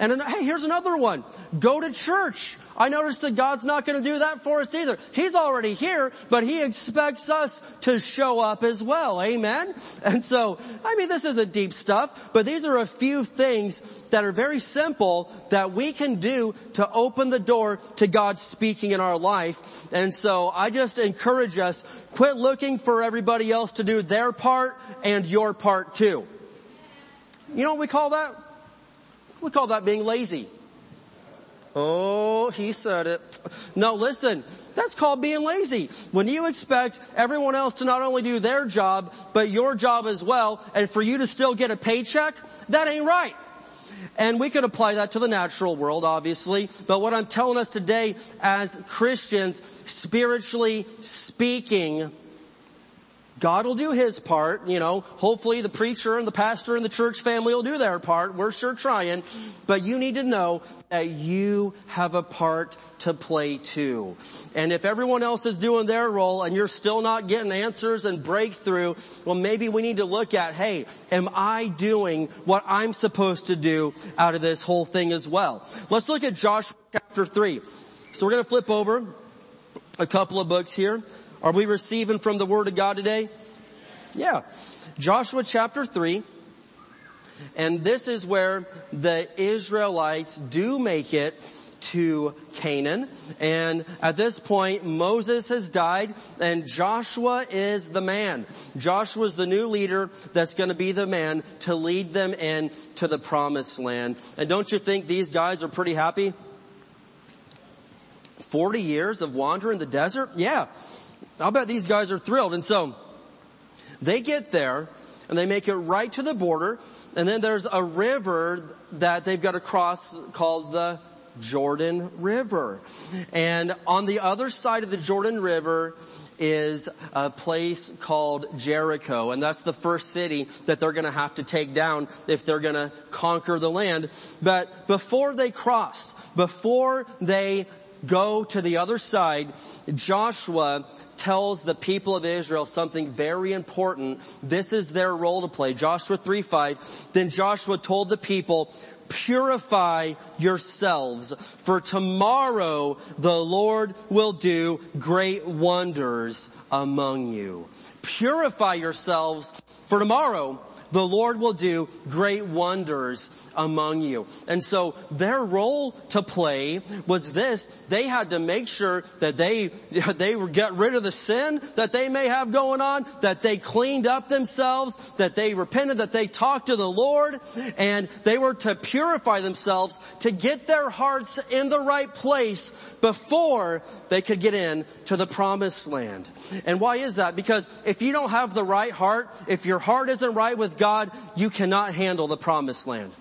And hey, here's another one. Go to church. I noticed that God's not going to do that for us either. He's already here, but He expects us to show up as well. Amen? And so, I mean, this isn't deep stuff, but these are a few things that are very simple that we can do to open the door to God speaking in our life. And so I just encourage us, quit looking for everybody else to do their part and your part too. You know what we call that? We call that being lazy. Oh, he said it. No, listen, that's called being lazy. When you expect everyone else to not only do their job, but your job as well, and for you to still get a paycheck, that ain't right. And we could apply that to the natural world, obviously. But what I'm telling us today as Christians, spiritually speaking, God will do His part, you know. Hopefully the preacher and the pastor and the church family will do their part. We're sure trying. But you need to know that you have a part to play too. And if everyone else is doing their role and you're still not getting answers and breakthrough, well maybe we need to look at, hey, am I doing what I'm supposed to do out of this whole thing as well? Let's look at Joshua chapter 3. So we're going to flip over a couple of books here. Are we receiving from the Word of God today? Yeah. Joshua chapter 3. And this is where the Israelites do make it to Canaan. And at this point, Moses has died and Joshua is the man. Joshua is the new leader that's going to be the man to lead them in to the promised land. And don't you think these guys are pretty happy? 40 years of wandering the desert? Yeah. I'll bet these guys are thrilled. And so they get there and they make it right to the border. And then there's a river that they've got to cross called the Jordan River. And on the other side of the Jordan River is a place called Jericho. And that's the first city that they're going to have to take down if they're going to conquer the land. But before they cross, before they go to the other side, Joshua tells the people of Israel something very important. This is their role to play. Joshua 3 5. Then Joshua told the people, purify yourselves for tomorrow the Lord will do great wonders among you. Purify yourselves for tomorrow the Lord will do great wonders among you. And so their role to play was this. They had to make sure that they, they get rid of the sin that they may have going on, that they cleaned up themselves, that they repented, that they talked to the Lord, and they were to purify themselves to get their hearts in the right place before they could get in to the promised land. And why is that? Because if you don't have the right heart, if your heart isn't right with God, you cannot handle the promised land.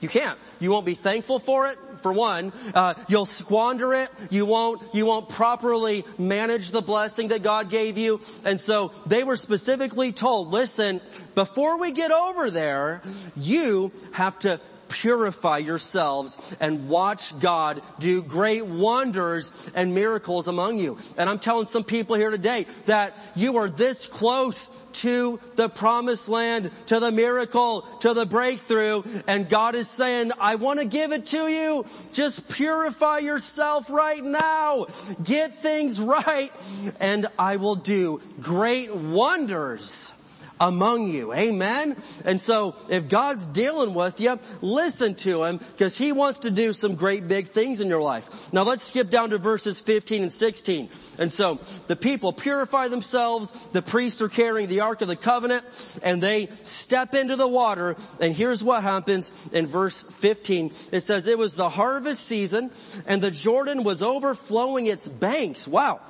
You can't. You won't be thankful for it, for one. Uh, you'll squander it. You won't, you won't properly manage the blessing that God gave you. And so they were specifically told, listen, before we get over there, you have to purify yourselves and watch God do great wonders and miracles among you. And I'm telling some people here today that you are this close to the promised land, to the miracle, to the breakthrough, and God is saying, I want to give it to you. Just purify yourself right now. Get things right, and I will do great wonders among you. Amen? And so if God's dealing with you, listen to Him because He wants to do some great big things in your life. Now let's skip down to verses 15 and 16. And so the people purify themselves, the priests are carrying the Ark of the Covenant, and they step into the water, and here's what happens in verse 15. It says, it was the harvest season, and the Jordan was overflowing its banks. Wow.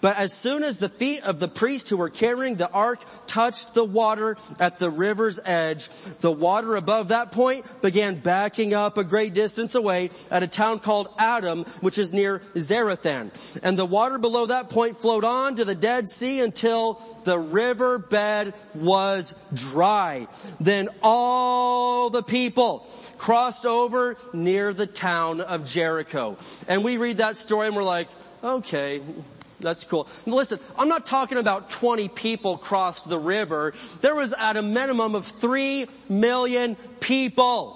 But as soon as the feet of the priests who were carrying the ark touched the water at the river's edge, the water above that point began backing up a great distance away at a town called Adam, which is near Zarethan. And the water below that point flowed on to the Dead Sea until the river bed was dry. Then all the people crossed over near the town of Jericho. And we read that story and we're like, okay, that's cool. Listen, I'm not talking about 20 people crossed the river. There was at a minimum of 3 million people.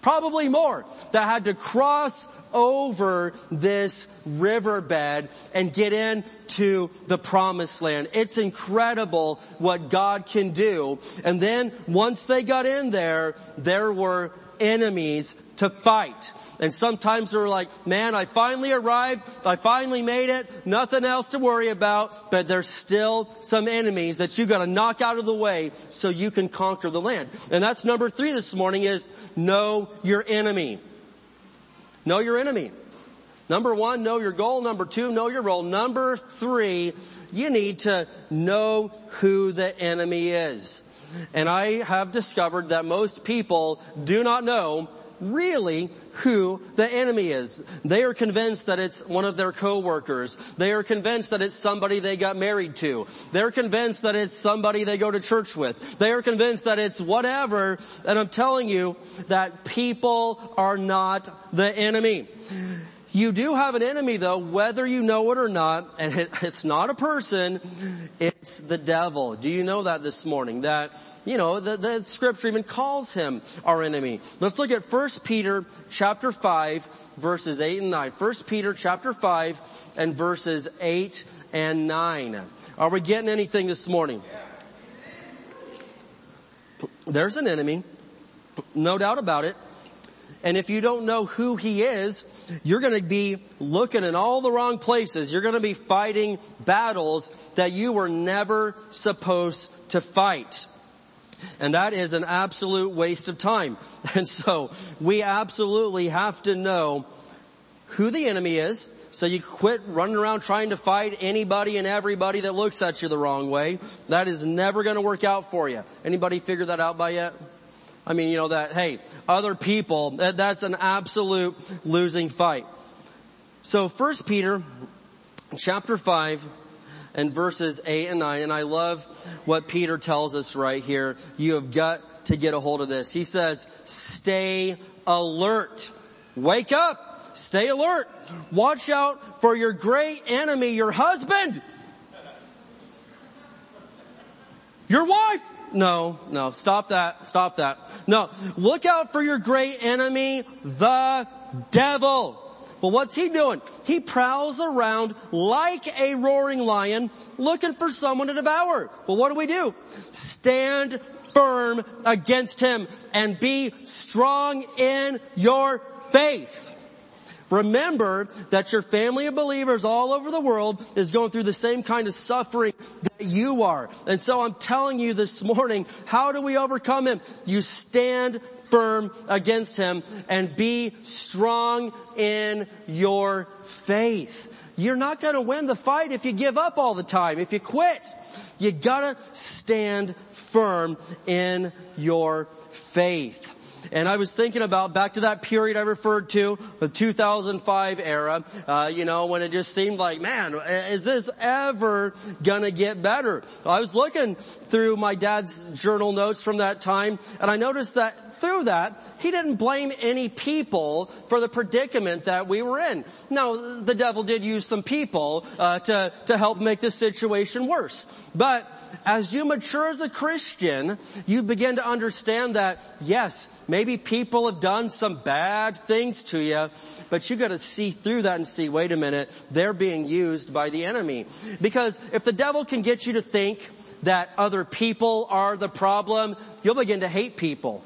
Probably more that had to cross over this riverbed and get into the promised land. It's incredible what God can do. And then once they got in there, there were enemies to fight. And sometimes they're like, man, I finally arrived. I finally made it. Nothing else to worry about. But there's still some enemies that you gotta knock out of the way so you can conquer the land. And that's number three this morning is know your enemy. Know your enemy. Number one, know your goal. Number two, know your role. Number three, you need to know who the enemy is. And I have discovered that most people do not know really who the enemy is. They are convinced that it's one of their coworkers. They are convinced that it's somebody they got married to. They're convinced that it's somebody they go to church with. They are convinced that it's whatever. And I'm telling you that people are not the enemy. You do have an enemy though, whether you know it or not, and it, it's not a person, it's the devil. Do you know that this morning? That, you know, the, the scripture even calls him our enemy. Let's look at 1 Peter chapter 5 verses 8 and 9. 1 Peter chapter 5 and verses 8 and 9. Are we getting anything this morning? There's an enemy. No doubt about it. And if you don't know who he is, you're going to be looking in all the wrong places. You're going to be fighting battles that you were never supposed to fight. And that is an absolute waste of time. And so we absolutely have to know who the enemy is. So you quit running around trying to fight anybody and everybody that looks at you the wrong way. That is never going to work out for you. Anybody figure that out by yet? I mean, you know that, hey, other people, that, that's an absolute losing fight. So first Peter chapter 5 and verses 8 and 9, and I love what Peter tells us right here. You have got to get a hold of this. He says, stay alert. Wake up. Stay alert. Watch out for your great enemy, your husband. Your wife. No, no, stop that, stop that. No, look out for your great enemy, the devil. Well, what's he doing? He prowls around like a roaring lion looking for someone to devour. Well, what do we do? Stand firm against him and be strong in your faith. Remember that your family of believers all over the world is going through the same kind of suffering that you are. And so I'm telling you this morning, how do we overcome him? You stand firm against him and be strong in your faith. You're not going to win the fight if you give up all the time, if you quit. You gotta stand firm in your faith. And I was thinking about back to that period I referred to, the 2005 era, uh, you know, when it just seemed like, man, is this ever gonna get better? I was looking through my dad's journal notes from that time, and I noticed that through that, he didn't blame any people for the predicament that we were in. Now, the devil did use some people uh, to to help make the situation worse. But as you mature as a Christian, you begin to understand that yes, maybe people have done some bad things to you, but you got to see through that and see, wait a minute, they're being used by the enemy. Because if the devil can get you to think that other people are the problem, you'll begin to hate people.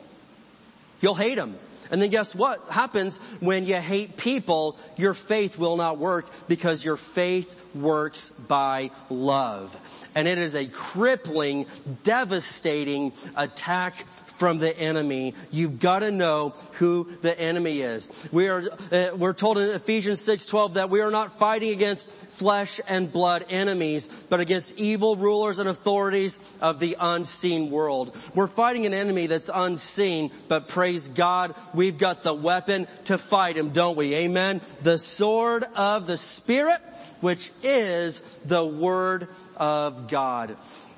You'll hate them. And then guess what happens when you hate people? Your faith will not work because your faith works by love. And it is a crippling, devastating attack from the enemy. You've got to know who the enemy is. We are, uh, we're told in Ephesians 6:12 that we are not fighting against flesh and blood enemies, but against evil rulers and authorities of the unseen world. We're fighting an enemy that's unseen, but praise God, we've got the weapon to fight him, don't we? Amen. The sword of the Spirit, which is the Word of God.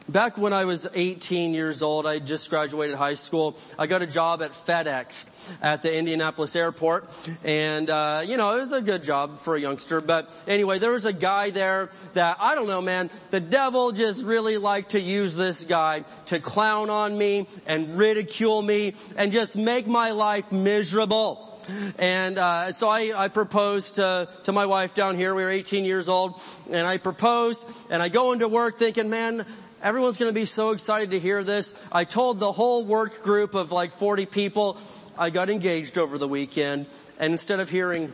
Back when I was 18 years old, I just graduated high school. I got a job at FedEx at the Indianapolis airport. And, uh, you know, it was a good job for a youngster. But anyway, there was a guy there that, I don't know, man, the devil just really liked to use this guy to clown on me and ridicule me and just make my life miserable. And uh, so I, I proposed to, to my wife down here. We were 18 years old, and I proposed, and I go into work thinking, man, everyone's going to be so excited to hear this. I told the whole work group of like 40 people, I got engaged over the weekend, and instead of hearing,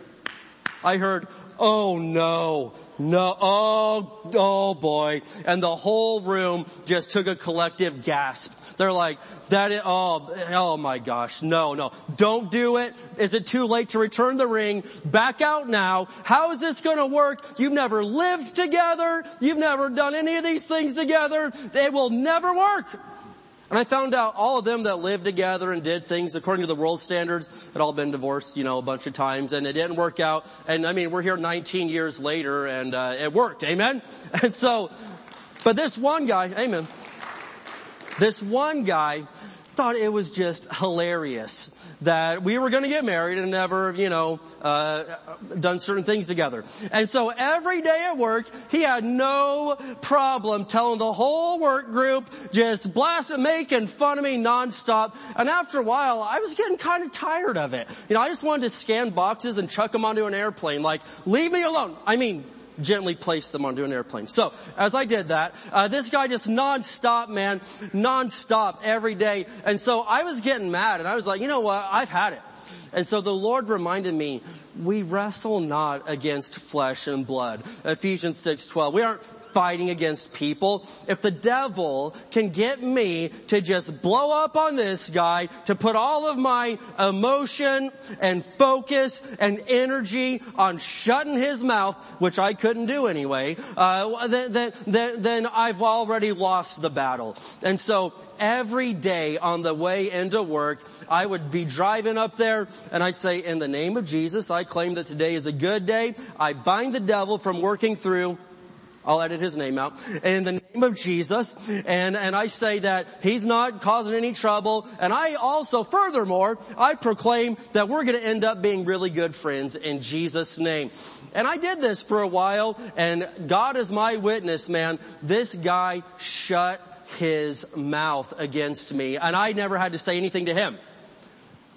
I heard, oh no, no, oh, oh boy. And the whole room just took a collective gasp. They're like, that is, oh, oh my gosh, no, no. Don't do it. Is it too late to return the ring? Back out now. How is this gonna work? You've never lived together. You've never done any of these things together. It will never work. And I found out all of them that lived together and did things according to the world standards had all been divorced, you know, a bunch of times and it didn't work out. And I mean, we're here 19 years later and uh, it worked. Amen? And so, but this one guy, amen. This one guy thought it was just hilarious that we were going to get married and never, you know, uh, done certain things together. And so every day at work, he had no problem telling the whole work group, just blasting, making fun of me nonstop. And after a while, I was getting kind of tired of it. You know, I just wanted to scan boxes and chuck them onto an airplane. Like, leave me alone. I mean, gently place them onto an airplane. So as I did that, uh, this guy just nonstop, man, nonstop every day. And so I was getting mad, and I was like, you know what? I've had it. And so the Lord reminded me, we wrestle not against flesh and blood. Ephesians 6:12. We aren't fighting against people. If the devil can get me to just blow up on this guy, to put all of my emotion and focus and energy on shutting his mouth, which I couldn't do anyway, uh, then, then, then, then I've already lost the battle. And so every day on the way into work, I would be driving up there and I'd say, in the name of Jesus, I claim that today is a good day. I bind the devil from working through I'll edit his name out. In the name of Jesus. And, and I say that he's not causing any trouble. And I also, furthermore, I proclaim that we're going to end up being really good friends in Jesus' name. And I did this for a while and God is my witness, man. This guy shut his mouth against me and I never had to say anything to him.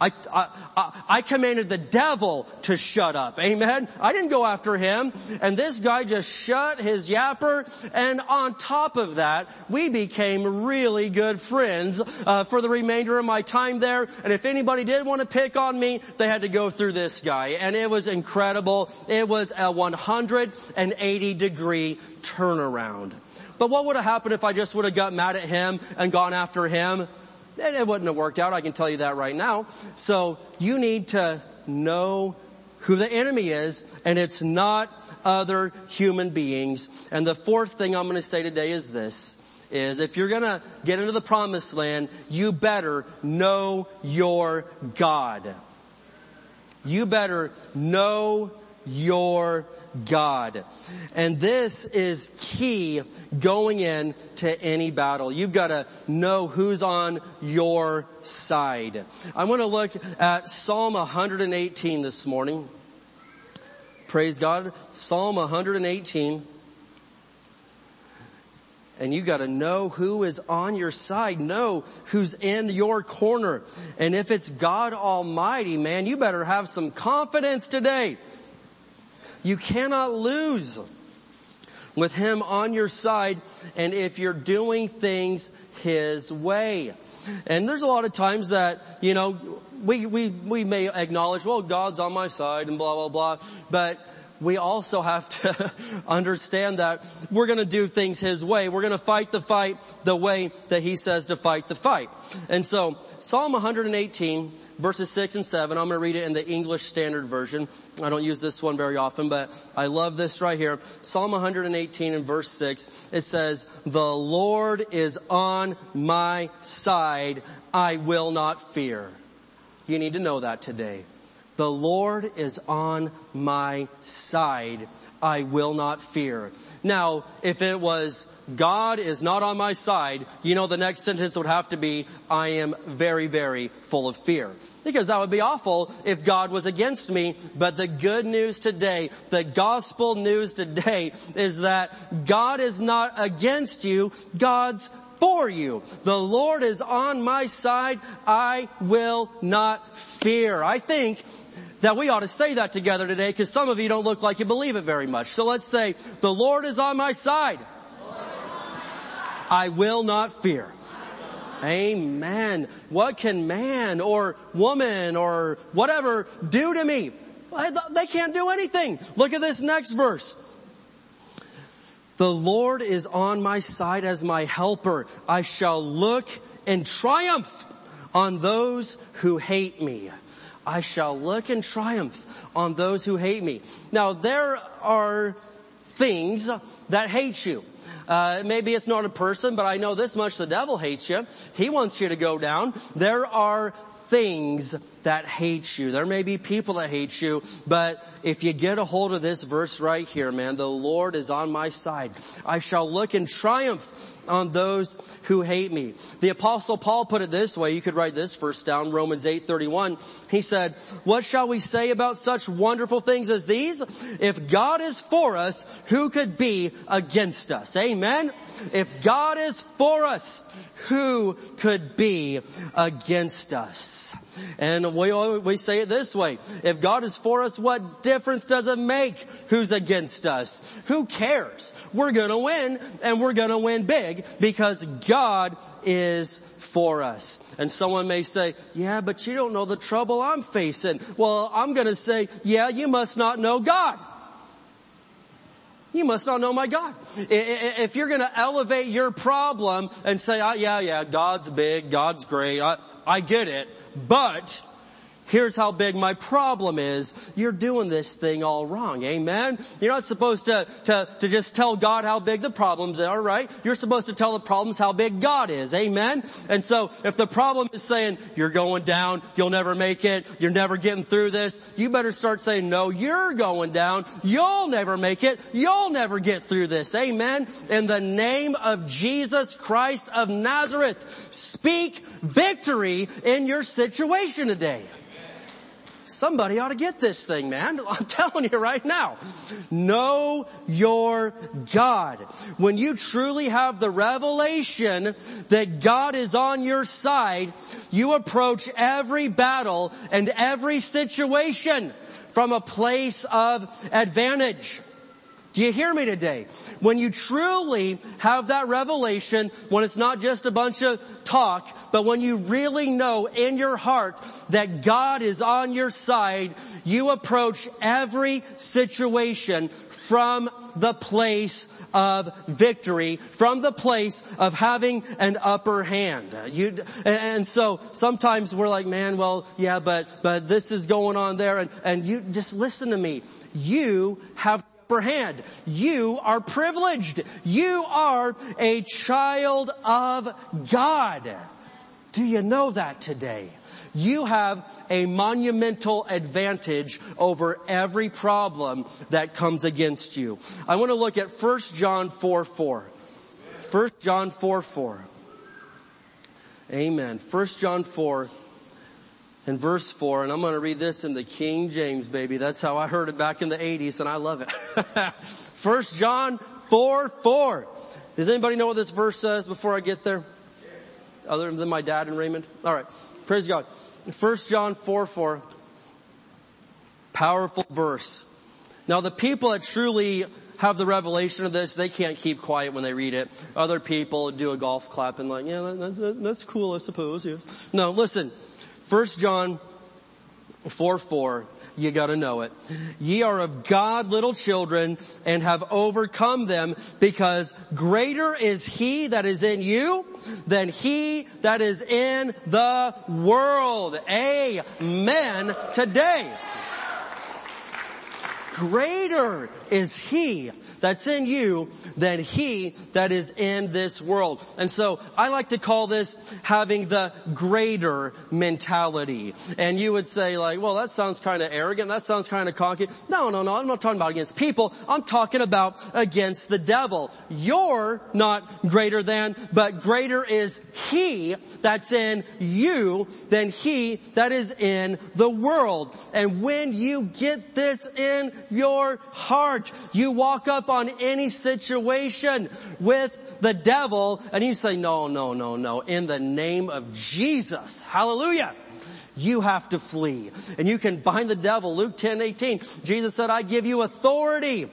I, I, I commanded the devil to shut up. Amen. I didn't go after him. And this guy just shut his yapper. And on top of that, we became really good friends uh, for the remainder of my time there. And if anybody did want to pick on me, they had to go through this guy. And it was incredible. It was a 180 degree turnaround. But what would have happened if I just would have got mad at him and gone after him? It wouldn't have worked out. I can tell you that right now. So you need to know who the enemy is, and it's not other human beings. And the fourth thing I'm going to say today is this, is if you're going to get into the promised land, you better know your God. You better know your God. And this is key going in to any battle. You've got to know who's on your side. I want to look at Psalm 118 this morning. Praise God. Psalm 118. And you gotta know who is on your side. Know who's in your corner. And if it's God Almighty, man, you better have some confidence today. You cannot lose with Him on your side and if you're doing things His way. And there's a lot of times that, you know, we, we, we may acknowledge, well, God's on my side and blah, blah, blah, but we also have to understand that we're going to do things His way. We're going to fight the fight the way that He says to fight the fight. And so, Psalm 118 verses 6 and 7, I'm going to read it in the English Standard Version. I don't use this one very often, but I love this right here. Psalm 118 and verse 6, it says, The Lord is on my side. I will not fear. You need to know that today. The Lord is on my side. I will not fear. Now, if it was God is not on my side, you know the next sentence would have to be, I am very, very full of fear. Because that would be awful if God was against me. But the good news today, the gospel news today is that God is not against you, God's for you. The Lord is on my side. I will not fear. I think that we ought to say that together today because some of you don't look like you believe it very much. So let's say, the Lord is on my side. I will not fear. Amen. What can man or woman or whatever do to me? They can't do anything. Look at this next verse. The Lord is on my side as my helper. I shall look in triumph on those who hate me. I shall look in triumph on those who hate me. Now there are things that hate you. Uh, maybe it's not a person, but I know this much, the devil hates you. He wants you to go down. There are things that hate you. There may be people that hate you, but if you get a hold of this verse right here, man, the Lord is on my side. I shall look in triumph on those who hate me. The apostle Paul put it this way. You could write this verse down, Romans 8:31. He said, "What shall we say about such wonderful things as these? If God is for us, who could be against us?" Amen. If God is for us, who could be against us? And we, we say it this way. If God is for us, what difference does it make who's against us? Who cares? We're gonna win and we're gonna win big because God is for us. And someone may say, yeah, but you don't know the trouble I'm facing. Well, I'm gonna say, yeah, you must not know God. You must not know my God. If you're going to elevate your problem and say, oh, yeah, yeah, God's big, God's great, I, I get it, but here's how big my problem is. You're doing this thing all wrong. Amen. You're not supposed to, to, to just tell God how big the problems are, right? You're supposed to tell the problems how big God is. Amen. And so if the problem is saying you're going down, you'll never make it, you're never getting through this, you better start saying, no, you're going down, you'll never make it, you'll never get through this. Amen. In the name of Jesus Christ of Nazareth, speak victory in your situation today. Somebody ought to get this thing, man. I'm telling you right now. Know your God. When you truly have the revelation that God is on your side, you approach every battle and every situation from a place of advantage. Do you hear me today? When you truly have that revelation, when it's not just a bunch of talk, but when you really know in your heart that God is on your side, you approach every situation from the place of victory, from the place of having an upper hand. You, and so sometimes we're like, man, well, yeah, but, but this is going on there and, and you just listen to me. You have upper hand. You are privileged. You are a child of God. Do you know that today? You have a monumental advantage over every problem that comes against you. I want to look at 1 John 4 4. 1 John 4 4. Amen. 1 John 4 and verse 4, and I'm going to read this in the King James, baby. That's how I heard it back in the 80s, and I love it. 1 John 4 4. Does anybody know what this verse says before I get there? Other than my dad and Raymond? Alright. Praise God. 1 John 4 4. Powerful verse. Now the people that truly have the revelation of this, they can't keep quiet when they read it. Other people do a golf clap and like, yeah, that, that, that's cool, I suppose. Yes. No, listen. 1 John 4 4, you gotta know it. Ye are of God little children and have overcome them because greater is he that is in you than he that is in the world. Amen today. Greater is he that's in you than he that is in this world. And so I like to call this having the greater mentality. And you would say like, well, that sounds kind of arrogant. That sounds kind of cocky. No, no, no. I'm not talking about against people. I'm talking about against the devil. You're not greater than, but greater is he that's in you than he that is in the world. And when you get this in your heart, you walk up on any situation with the devil and you say, no, no, no, no, in the name of Jesus. Hallelujah. You have to flee. And you can bind the devil. Luke 10, 18. Jesus said, I give you authority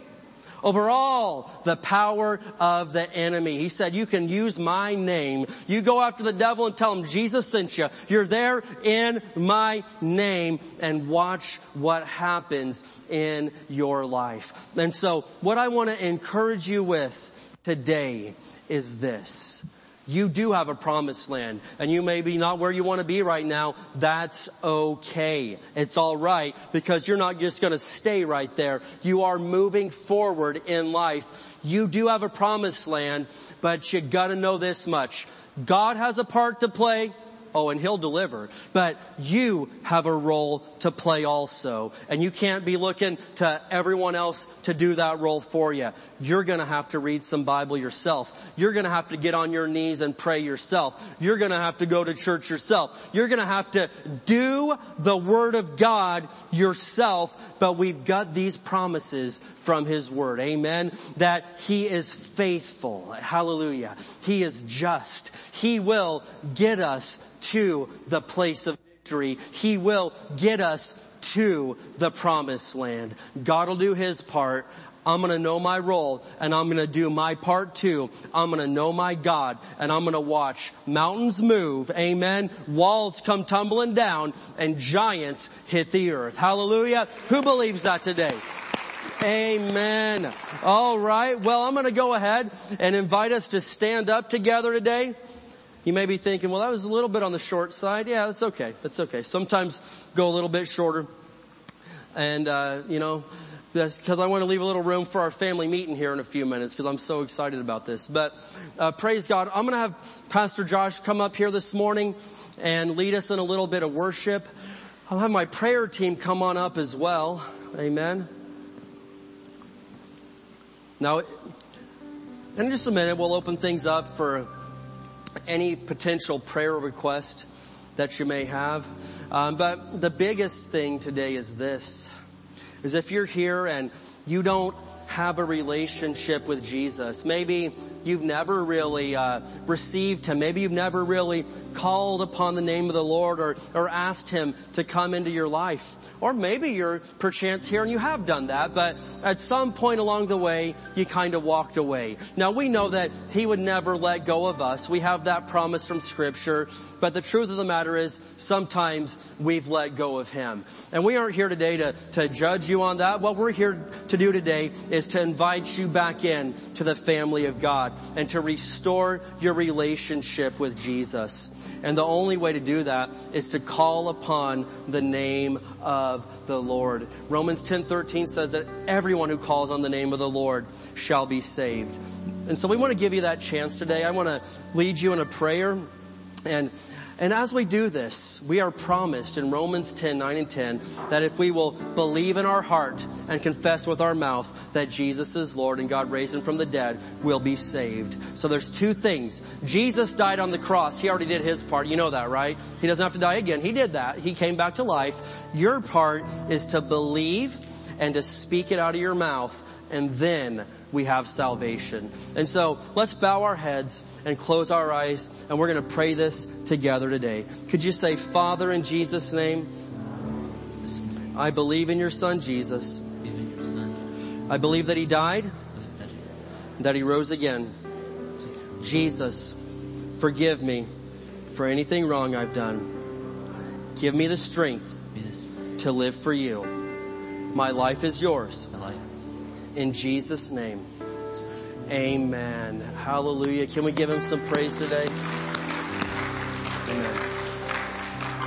over all the power of the enemy. He said, you can use my name. You go after the devil and tell him Jesus sent you. You're there in my name and watch what happens in your life. And so what I want to encourage you with today is this. You do have a promised land and you may be not where you want to be right now. That's okay. It's alright because you're not just going to stay right there. You are moving forward in life. You do have a promised land, but you gotta know this much. God has a part to play. Oh, and he'll deliver. But you have a role to play also. And you can't be looking to everyone else to do that role for you. You're gonna have to read some Bible yourself. You're gonna have to get on your knees and pray yourself. You're gonna have to go to church yourself. You're gonna have to do the Word of God yourself. But we've got these promises from His Word. Amen. That He is faithful. Hallelujah. He is just. He will get us to the place of victory. He will get us to the promised land. God will do His part. I'm gonna know my role and I'm gonna do my part too. I'm gonna know my God and I'm gonna watch mountains move, amen, walls come tumbling down and giants hit the earth. Hallelujah. Who believes that today? Amen. All right. Well, I'm going to go ahead and invite us to stand up together today. You may be thinking, well, that was a little bit on the short side. Yeah, that's okay. That's okay. Sometimes go a little bit shorter. And, uh, you know, because I want to leave a little room for our family meeting here in a few minutes because I'm so excited about this. But, uh, praise God. I'm going to have Pastor Josh come up here this morning and lead us in a little bit of worship. I'll have my prayer team come on up as well. Amen. Now, in just a minute, we'll open things up for any potential prayer request that you may have. Um, but the biggest thing today is this, is if you're here and you don't have a relationship with Jesus, maybe you've never really uh, received Him, maybe you've never really called upon the name of the Lord or, or asked Him to come into your life. Or maybe you're perchance here and you have done that, but at some point along the way, you kind of walked away. Now we know that He would never let go of us. We have that promise from scripture, but the truth of the matter is sometimes we've let go of Him. And we aren't here today to, to judge you on that. What we're here to do today is to invite you back in to the family of God and to restore your relationship with Jesus. And the only way to do that is to call upon the name of the Lord. Romans 10:13 says that everyone who calls on the name of the Lord shall be saved. And so we want to give you that chance today. I want to lead you in a prayer and and as we do this, we are promised in Romans 10, 9 and 10 that if we will believe in our heart and confess with our mouth that Jesus is Lord and God raised him from the dead, we'll be saved. So there's two things. Jesus died on the cross. He already did his part. You know that, right? He doesn't have to die again. He did that. He came back to life. Your part is to believe and to speak it out of your mouth and then we have salvation. And so let's bow our heads and close our eyes and we're going to pray this together today. Could you say, Father, in Jesus' name, I believe in your son Jesus. I believe that he died, that he rose again. Jesus, forgive me for anything wrong I've done. Give me the strength to live for you. My life is yours. In Jesus' name. Amen. Hallelujah. Can we give him some praise today? Amen.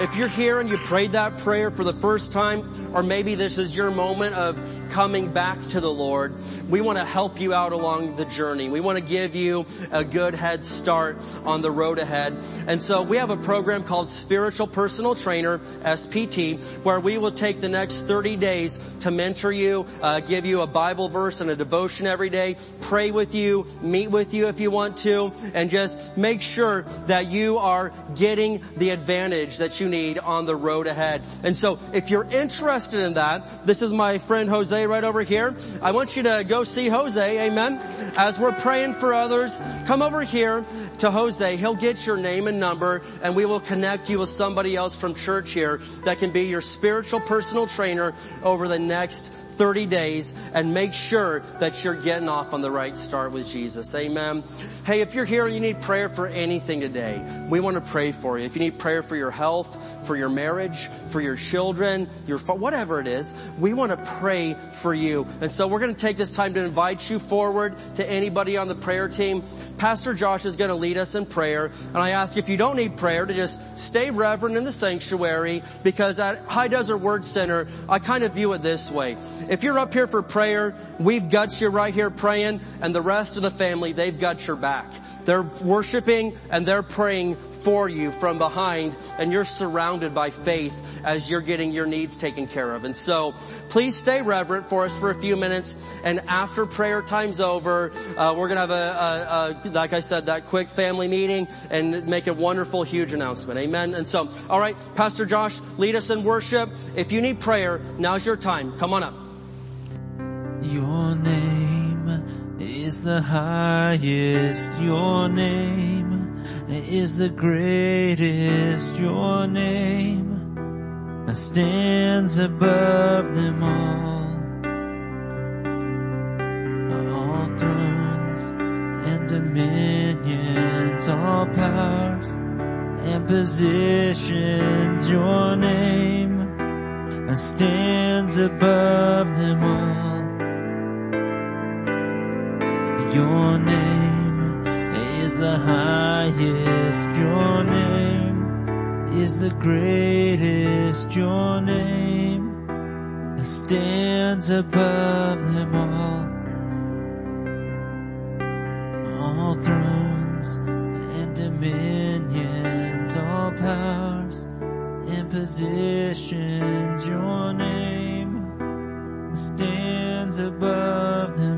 If you're here and you prayed that prayer for the first time, or maybe this is your moment of coming back to the Lord, we want to help you out along the journey. We want to give you a good head start on the road ahead. And so we have a program called Spiritual Personal Trainer, SPT, where we will take the next 30 days to mentor you, uh, give you a Bible verse and a devotion every day, pray with you, meet with you if you want to, and just make sure that you are getting the advantage that you need on the road ahead. And so if you're interested in that, this is my friend Jose right over here. I want you to go see Jose, amen. As we're praying for others, come over here to Jose. He'll get your name and number and we will connect you with somebody else from church here that can be your spiritual personal trainer over the next 30 days and make sure that you're getting off on the right start with Jesus. Amen. Hey, if you're here and you need prayer for anything today, we want to pray for you. If you need prayer for your health, for your marriage, for your children, your whatever it is, we want to pray for you. And so we're going to take this time to invite you forward to anybody on the prayer team. Pastor Josh is going to lead us in prayer. And I ask if you don't need prayer to just stay reverent in the sanctuary because at High Desert Word Center, I kind of view it this way. If you're up here for prayer, we've got you right here praying and the rest of the family, they've got your back. They're worshiping and they're praying for you from behind and you're surrounded by faith as you're getting your needs taken care of. And so please stay reverent for us for a few minutes and after prayer time's over, uh, we're going to have a, a, a, like I said, that quick family meeting and make a wonderful, huge announcement. Amen. And so, all right, Pastor Josh, lead us in worship. If you need prayer, now's your time. Come on up. Your name is the highest. Your name is the greatest. Your name stands above them all. All thrones and dominions, all powers and positions. Your name stands above them all. Your name is the highest. Your name is the greatest. Your name stands above them all. All thrones and dominions, all powers and positions, your name stands above them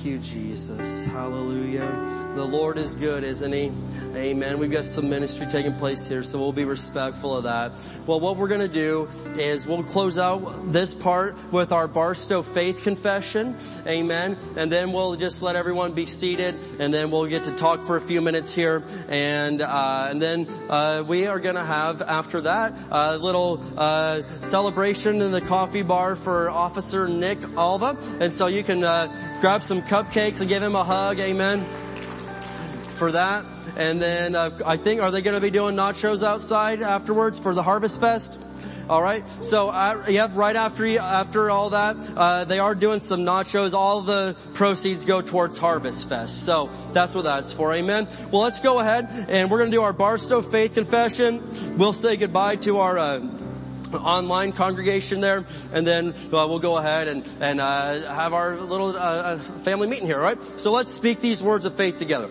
Thank you, Jesus. Hallelujah. The Lord is good, isn't He? Amen. We've got some ministry taking place here, so we'll be respectful of that. Well, what we're going to do is we'll close out this part with our Barstow faith confession. Amen. And then we'll just let everyone be seated, and then we'll get to talk for a few minutes here, and uh, and then uh, we are going to have after that a little uh, celebration in the coffee bar for Officer Nick Alva, and so you can uh, grab some cupcakes and give him a hug. Amen for that. And then uh, I think, are they going to be doing nachos outside afterwards for the Harvest Fest? All right. So, uh, yeah, right after after all that, uh, they are doing some nachos. All the proceeds go towards Harvest Fest. So that's what that's for. Amen. Well, let's go ahead and we're going to do our Barstow Faith Confession. We'll say goodbye to our. Uh, online congregation there, and then uh, we'll go ahead and and uh, have our little uh, family meeting here. All right. So let's speak these words of faith together.